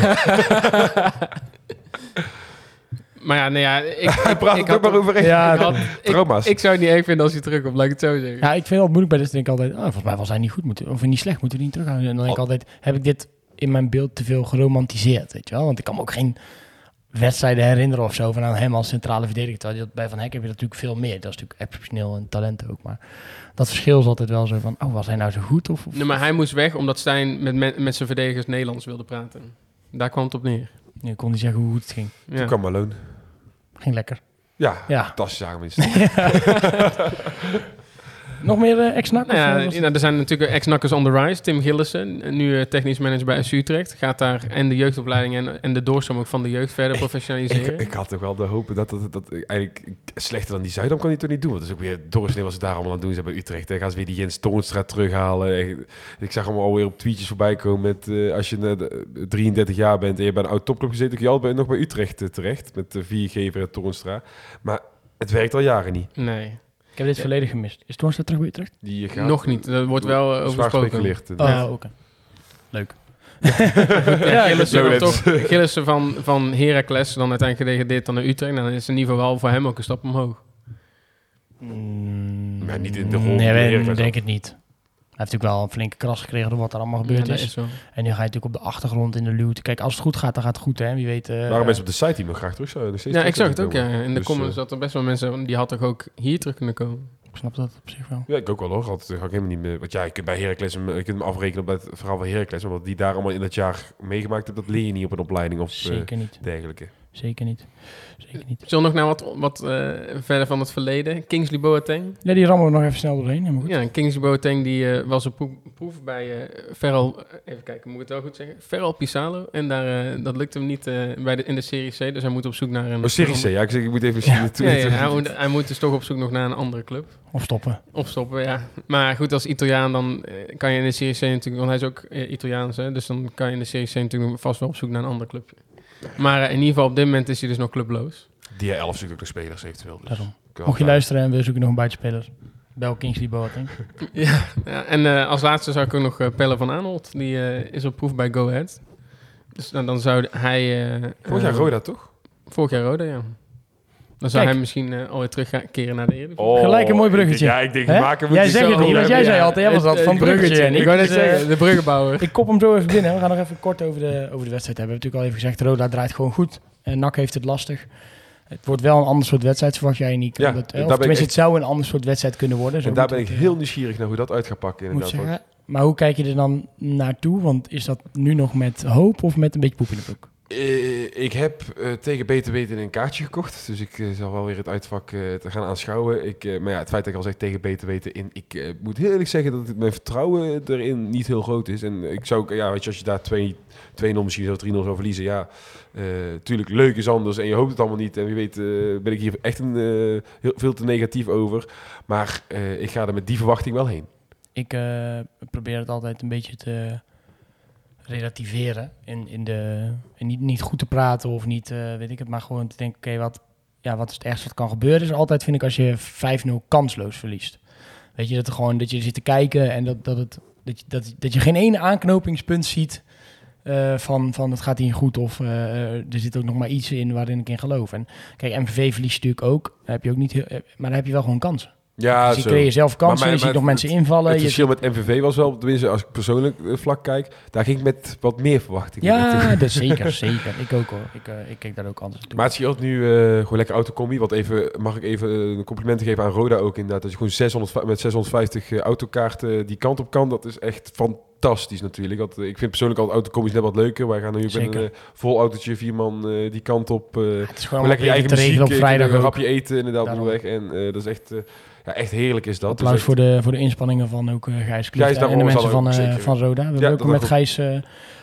Maar ja, nee, ja, ik, Hij praat ik er ook maar overheen. Ja, ik, had- ik, Trauma's. ik zou het niet erg vinden als hij terugkomt, laat ik het zo zeggen. Ja, ik vind het wel moeilijk bij dit. denk ik altijd, oh, volgens mij was hij niet goed, moeten, of niet slecht, moeten we die niet terughouden. En dan denk ik altijd, heb ik dit in mijn beeld te veel geromantiseerd, weet je wel? Want ik kan me ook geen wedstrijden herinneren of zo van aan hem als centrale verdediger. Terwijl bij Van Hek heb je dat natuurlijk veel meer. Dat is natuurlijk exceptioneel en talent ook. Maar dat verschil is altijd wel zo van, oh, was hij nou zo goed? Of, of Nee, maar hij moest weg omdat Stijn met, met, met zijn verdedigers Nederlands wilde praten. Daar kwam het op neer. je kon niet zeggen hoe goed het ging. Ja. Toen kwam Malone. Ging lekker. Ja, Ja. fantastisch aanwinst. Nog meer eh ex-nak? Nou ja, eh, nou, er zijn natuurlijk ex-nakkers on the rise. Tim Gillissen, nu eh, technisch manager bij FC Utrecht, gaat daar en de jeugdopleiding en, en de doorstroom ook van de jeugd verder professionaliseren. Ik, ik had toch wel de hoop dat, dat, dat eigenlijk slechter dan die Zuidam kan hij toch niet doen. Want dat is ook weer doorsnee wat ze daar allemaal aan doen zijn bij Utrecht. Dan gaan ze weer die Jens Toornstra terughalen. Ik zag hem alweer op tweetjes voorbij komen met eh, als je de- 33 jaar bent en je bij een oud topclub gezeten, kun je altijd bij- nog bij Utrecht terecht met de Viergever en Toornstra. Maar het werkt al jaren niet. Nee, Ik heb dit volledig gemist. Is Toornstra terug bij Utrecht? Die gaat nog niet. Er wordt wel eh, over zwaar gesproken. gespeculeerd. Oh, Ja. oké. Leuk. Ja, Gillissen, toch, Gillissen van, van Heracles, dan uiteindelijk gedegradeerd dan naar Utrecht. Dan is het niveau wel voor hem ook een stap omhoog. Maar niet in de rol Nee, ik denk het niet. Hij heeft natuurlijk wel een flinke kras gekregen door wat er allemaal gebeurd Ja, is. En nu ga je natuurlijk op de achtergrond in de luwte. Kijk, als het goed gaat, dan gaat het goed, hè. Wie weet... eh, Waren mensen op de site die me graag terug zouden Ja, ik zag het ook. Ja. In de Dus, comments eh, zat er best wel mensen die had toch ook hier terug kunnen komen. Ik snap dat op zich wel. Ja, ik ook wel hoor. Altijd ga ik helemaal niet meer. Want ja, je kunt bij Heracles hem, je kunt hem afrekenen op het verhaal van Heracles. Wat die daar allemaal in dat jaar meegemaakt hebben, dat leer je niet op een opleiding of eh, Zeker niet. dergelijke. Zeker niet. Zeker niet. Zullen we nog naar wat, wat eh, verder van het verleden? Kingsley Boateng. Ja, die rammen we nog even snel doorheen. Helemaal goed. Ja, Kingsley Boateng die eh, was op proef, bij eh Ferral, even kijken, moet ik het wel goed zeggen? Ferral Pisalo. En daar, dat lukte hem niet eh, bij de, in de Serie C, dus hij moet op zoek naar een... Oh, Serie C. Ja, ik, zeg, ik moet even zien. Ja, ja, ja, hij, moet, hij moet dus toch op zoek nog naar een andere club. Of stoppen. Of stoppen, ja. Maar goed, als Italiaan dan kan je in de Serie C natuurlijk... Want hij is ook Italiaans, hè. Dus dan kan je in de Serie C natuurlijk vast wel op zoek naar een ander clubje. Maar eh, in ieder geval op dit moment is hij dus nog clubloos. Die 11 zoekt ook nog spelers eventueel. Dus. Daarom. Mocht je luisteren en we zoeken nog een buitenspeler. Bel Kingsley Boateng. Ja, ja en eh, als laatste zou ik ook nog eh, Pelle van Aanholt. Die eh, is op proef bij Go Ahead. Dus nou, dan zou hij... eh, Vorig jaar Roda, toch? Vorig jaar Roda, ja. Dan zou Kijk. hij misschien eh, alweer terugkeren naar de Eredivisie. Oh, Gelijk een mooi bruggetje. ik denk- Ja, ik denk, Hè? maken we Jij zegt het niet, want jij zei altijd, jij was van het bruggetje. En ik wou net wou net zeggen, de bruggenbouwer. Ik kop hem zo even binnen. We gaan nog even kort over de, over de wedstrijd hebben. We hebben natuurlijk al even gezegd, Roda draait gewoon goed. En NAC heeft het lastig. Het wordt wel een ander soort wedstrijd, verwacht jij niet. Ja, Dat, of ben ik tenminste, echt- het zou een ander soort wedstrijd kunnen worden. Zo En daar ben ik eh, heel nieuwsgierig naar hoe dat uit gaat pakken. moet Inderdaad. zeggen. Maar hoe kijk je er dan naartoe? Want is dat nu nog met hoop of met een beetje poep in de broek? Eh, ik heb eh, tegen beter weten een kaartje gekocht. Dus ik eh, zal wel weer het uitvak te gaan aanschouwen. Ik, maar ja, het feit dat ik al zeg tegen beter weten in. Ik moet heel eerlijk zeggen dat mijn vertrouwen erin niet heel groot is. En ik zou ja, weet je, als je daar 2 2-0 misschien zo 3-0 zou verliezen. Ja, natuurlijk leuk is anders. En je hoopt het allemaal niet. En wie weet ben ik hier echt een, heel, veel te negatief over. Maar ik ga er met die verwachting wel heen. Ik probeer het altijd een beetje te relativeren. In, in de, niet, niet goed te praten of niet, eh, weet ik het, maar gewoon te denken, oké, wat, ja, wat is het ergste wat kan gebeuren? Is altijd, vind ik, als je 5-0 kansloos verliest. Weet je, dat, er gewoon, dat je zit te kijken en dat, dat, het, dat, je, dat, je geen ene aanknopingspunt ziet eh, van, van het gaat hier goed of eh, er zit ook nog maar iets in waarin ik in geloof. En kijk, MVV verliest natuurlijk ook, heb je ook niet heel, maar dan heb je wel gewoon kansen. Ja, dus je creëert zelf kansen, Maar je ziet nog mensen invallen. Het je verschil met MVV was wel, tenminste als ik persoonlijk eh, vlak kijk, daar ging ik met wat meer verwachtingen. Ja, dat zeker, zeker. Ik ook hoor. Ik, eh, ik kijk daar ook anders naartoe. Maar het scheelt nu eh, gewoon lekker autocombi. Want even, mag ik even een complimenten geven aan Roda ook inderdaad. Dat je gewoon 600, met 650 eh, autokaarten die kant op kan. Dat is echt fantastisch natuurlijk. Dat, ik vind persoonlijk altijd autocombi's net wat leuker. Wij gaan nu met een vol autootje, vier man die kant op. eh, het is gewoon lekker je eigen muziek, op vrijdag een hapje eten inderdaad onderweg. En dat is echt, ja, echt heerlijk is dat. Applaus Dus voor de, voor de inspanningen van ook eh, Gijs Klieft en de mensen van, zeker. van Roda. We Ja, hebben ook met. Gijs eh,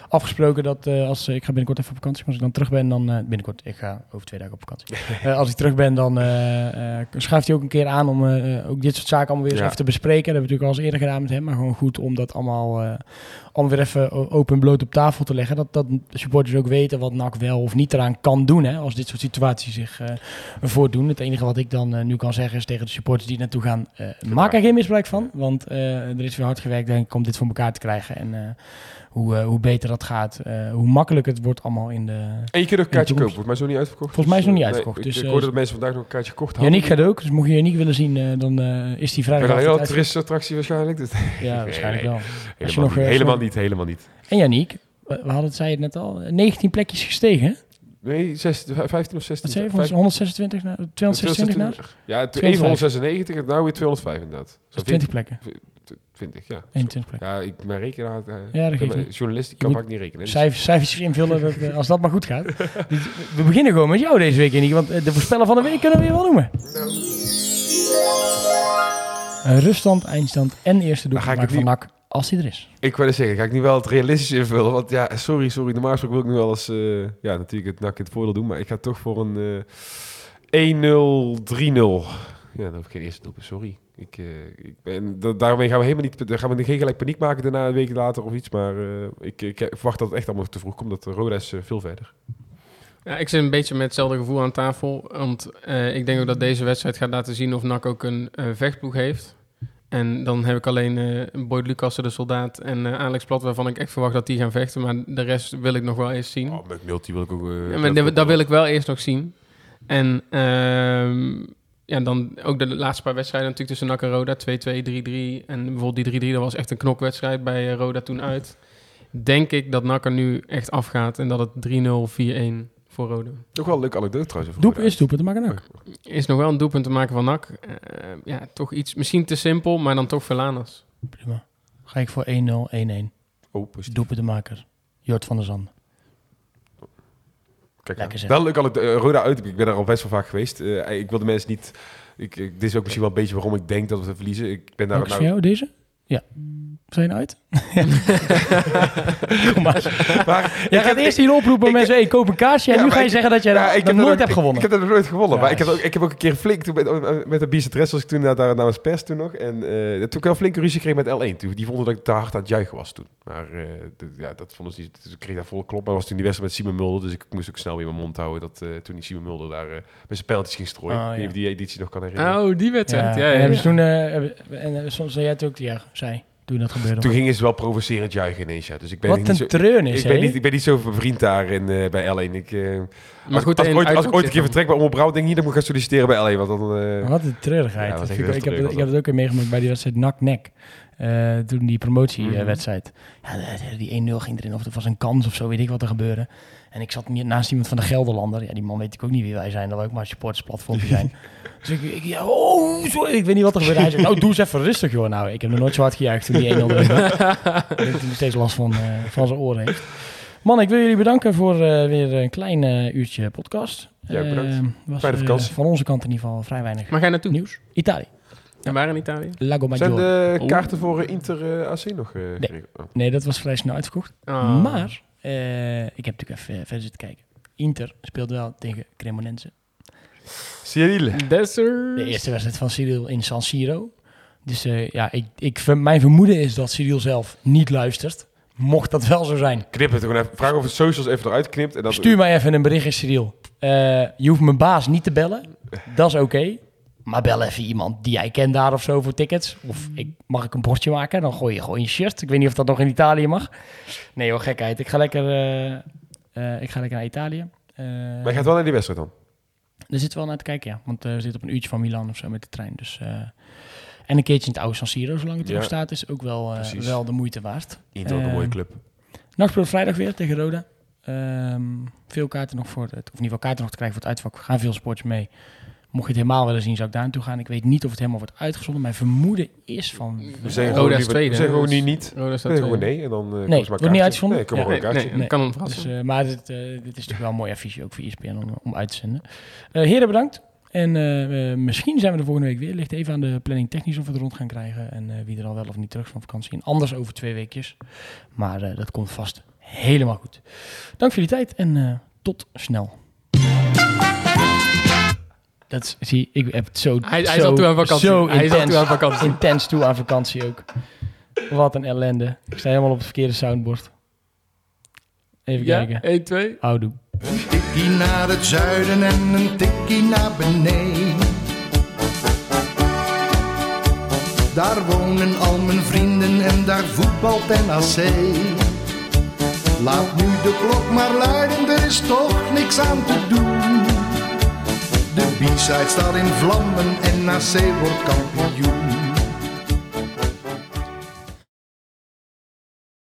afgesproken dat als ik ga binnenkort even op vakantie, maar als ik dan terug ben, dan binnenkort, ik ga over twee dagen op vakantie. Als ik terug ben, dan schuift hij ook een keer aan om ook dit soort zaken allemaal weer eens Ja. even te bespreken. Dat hebben we natuurlijk al eens eerder gedaan met hem, maar gewoon goed om dat allemaal, eh, allemaal weer even o- open en bloot op tafel te leggen. Dat, dat supporters ook weten wat NAC wel of niet eraan kan doen, hè, als dit soort situaties zich eh, voordoen. Het enige wat ik dan eh, nu kan zeggen is tegen de supporters die naartoe gaan, eh, maak er geen misbruik van, want eh, er is weer hard gewerkt denk ik om dit voor elkaar te krijgen. En eh, hoe, eh, hoe beter dat gaat, eh, hoe makkelijker het wordt allemaal in de... En je kunt ook een kaartje kopen. Volgens mij is nog niet uitverkocht. Volgens mij is het nog niet uitverkocht, ik- dus, ik eh, hoorde dat mensen vandaag nog een kaartje gekocht hadden. Yannick gaat ook, dus mocht je Yannick willen zien, eh, dan eh, is die vrijdag een heel toeristenattractie waarschijnlijk. Dus Ja, waarschijnlijk wel. Helemaal, Als je nog, niet, eh, helemaal zo- niet, helemaal niet. En Yannick, we hadden het, zei je het net al, 19 plekjes gestegen, hè? Nee, 16, 15 of 16. Wat zei je, van Vijf- 126 naar 226 naar? Dat Ja, toen 205. even 196 en nou weer 205 inderdaad. Zo is 20 plekken. 20, ja. 21 plekken. Ja, ik ben rekenaar. eh, Ja, dat ik geeft niet. journalist, ik Je kan vaak niet rekenen. Dus- Cijfers, cijfertjes invullen, dat, eh, als dat maar goed gaat. Dus we beginnen gewoon met jou deze week, Yannick, want eh, de voorspeller van de week kunnen we weer wel noemen. Een ruststand, eindstand en eerste Dan ga ik doelpunt van NAC, als hij er is. Ik wou net zeggen, ga ik nu wel het realistisch invullen. Want ja, sorry, sorry. Normaal gesproken wil ik nu wel eens, eh, ja, natuurlijk het nak in het voordeel doen. Maar ik ga toch voor een eh 1-0, 3-0. Ja, dan hoef ik geen eerste doelpunt, sorry. Ik, eh, ik ben, da- daarmee gaan we helemaal niet, daar gaan we geen gelijk paniek maken daarna een week later of iets. Maar eh, ik, ik verwacht dat het echt allemaal te vroeg komt. Dat Roda is eh, veel verder. Ja, ik zit een beetje met hetzelfde gevoel aan tafel. Want eh, ik denk ook dat deze wedstrijd gaat laten zien of NAC ook een eh, vechtploeg heeft. En dan heb ik alleen eh Boyd Lucassen, de soldaat, en eh, Alex Plat, waarvan ik echt verwacht dat die gaan vechten. Maar de rest wil ik nog wel eens zien. Oh, wil ik ook... eh, Ja, maar dat, dat wil ik wel eerst nog zien. En ehm, ja, dan ook de laatste paar wedstrijden natuurlijk tussen NAC en Roda. 2-2, 3-3. En bijvoorbeeld die 3-3, dat was echt een knokwedstrijd bij Roda toen uit. Denk ik dat NAC er nu echt afgaat en dat het 3-0, 4-1 voor Roda. Toch wel een leuke anekdote trouwens. Doep is doelpunt te maken ook. Is nog wel een doelpunt te maken van NAC. Eh, ja, toch iets, misschien te simpel, maar dan toch Verlanas. Prima. Ga ik voor 1-0, 1-1. Oh. Doelpunt te maken. Jort van der Zanden. Kijk, Lekker wel leuk al uh, Roda uit. Ik ben daar al best wel vaak geweest. Eh, ik wil de mensen niet. Ik, ik- dit is ook misschien wel een beetje waarom ik denk dat we verliezen. Ik ben daar is nou, voor jou, deze? Ja. Zijn je uit? Kom maar. maar Jij ik gaat heb- eerst hier oproepen ik- mensen, hey, koop een kaartje. En Ja, nu ga je ik- zeggen dat jij Ja, dat, ik dat heb nooit dat hebt ook- gewonnen. Ik, ik heb dat nooit gewonnen. Ja, maar ik heb, ook, ik heb ook een keer flink toen met, met de Biesetres was ik toen naar, daar namens pers toen nog. En eh toen ik wel flinke ruzie kreeg met L1. Toen, die vonden dat ik te hard aan het juichen was toen. Maar eh, ja, dat vonden ze niet. Dus ik kreeg daar volle klop. Maar was toen die wedstrijd met Simon Mulder. Dus ik moest ook snel weer mijn mond houden. Dat eh, toen die Simon Mulder daar eh, met zijn pijltjes ging strooien. Oh, ja. of die editie nog kan herinneren. Oh, die wedstrijd. Ja, ja, en hebben ze ja. toen, eh, en eh, soms zei jij het ook, ja, zei, toen dat gebeurde. Toen gingen ze wel provocerend juichen ineens. Ja. Dus ik ben Wat niet een zo, treurnis, ik ben, hè? niet, ik ben niet zo bevriend daar in, eh, bij L1. Ik, eh, Maar als, goed, als, ik ooit, als ik ooit een keer vertrek bij Omroep denk ik niet dat ik moet gaan solliciteren bij L1. Want dan, eh, Wat een treurigheid. Ja, ik, heb, treurig ik heb het ook weer meegemaakt bij die wedstrijd NAC-NEC. Eh, toen die promotiewedstrijd. Ja, de- die 1-0 ging erin, of het was een kans of zo, weet ik wat er gebeurde. En ik zat naast iemand van de Gelderlander. Ja, die man weet ik ook niet wie wij zijn. Dat we ook maar een supportersplatformpje zijn. dus ik, ik ja, oh, sorry, ik weet niet wat er gebeurde. Hij zei, nou, doe eens even rustig, joh. Nou, ik heb nog nooit zo hard gejuicht toen die 1-0 erin ging. ik hij nog steeds last van, eh, van zijn oren heeft. Man, ik wil jullie bedanken voor eh, weer een klein eh, uurtje podcast. Ja, bedankt. Was, Fijne vakantie. van onze kant in ieder geval vrij weinig Maar ga je naartoe? nieuws. Italië. En waar in Italië? Lago zijn Maggiore. de Oh. kaarten voor Inter AC nog eh, geregeld? Oh. Nee, dat was vrij snel uitverkocht. Ah. Maar, eh, ik heb natuurlijk even eh, verder zitten kijken. Inter speelt wel tegen Cremonense. Cyril. Desert. De eerste wedstrijd van Cyril in San Siro. Dus eh, ja, ik, ik, mijn vermoeden is dat Cyril zelf niet luistert. Mocht dat wel zo zijn. Knip het gewoon even. Vraag of het socials even eruit knipt. En dat, Stuur mij even een berichtje, Cyril. Eh, je hoeft mijn baas niet te bellen. Dat is oké. Maar bel even iemand die jij kent daar of zo voor tickets. Of ik, mag ik een bordje maken? Dan gooi je gewoon je shirt. Ik weet niet of dat nog in Italië mag. Nee hoor, gekheid. Ik ga lekker, eh, eh, ik ga lekker naar Italië. Eh, Maar je gaat wel naar die wedstrijd dan? er zit wel naar te kijken, ja. Want eh, we zitten op een uurtje van Milan of zo met de trein. Dus, eh, en een keertje in het oude San Siro, zolang het er Ja. nog staat, is ook wel, eh, wel de moeite waard. Inter ook een Eh, mooie club. Nacht vrijdag weer tegen Roda. Ehm, veel kaarten nog voor het, of in ieder geval kaarten nog te krijgen voor het uitvak. Gaan veel sports mee. Mocht je het helemaal willen zien, zou ik daar naartoe gaan. Ik weet niet of het helemaal wordt uitgezonden. Mijn vermoeden is van... We Roda zeggen gewoon, nu, we zeggen gewoon nu niet. Roda We staat zeggen gewoon nee. En dan eh, komen Nee, maar wordt niet uitgezonden? Nee, Ja. Nee, nee, kan. Dus, eh, maar dit, eh, dit is natuurlijk wel een mooi affiche ook voor ESPN om, om uit te zenden. Eh, heren, bedankt. En misschien zijn we de volgende week weer. Ligt even aan de planning technisch of we het rond gaan krijgen. En eh, wie er al wel of niet terug is van vakantie. En anders over twee weekjes. Maar eh, dat komt vast helemaal goed. Dank voor jullie tijd en eh, tot snel. Dat zie, ik heb het zo, Hij, hij zo, zat toen aan vakantie. zo hij zat intens, toen aan vakantie. intens toe aan vakantie ook. Wat een ellende. Ik sta helemaal op het verkeerde soundboard. Even Ja, kijken. 1, 2. Houdoe. Een tikkie naar het zuiden en een tikkie naar beneden. Daar wonen al mijn vrienden en daar voetbalt NAC. Laat nu de klok maar luiden, er is toch niks aan te doen. De B-side staat in vlammen en na zee wordt kampioen.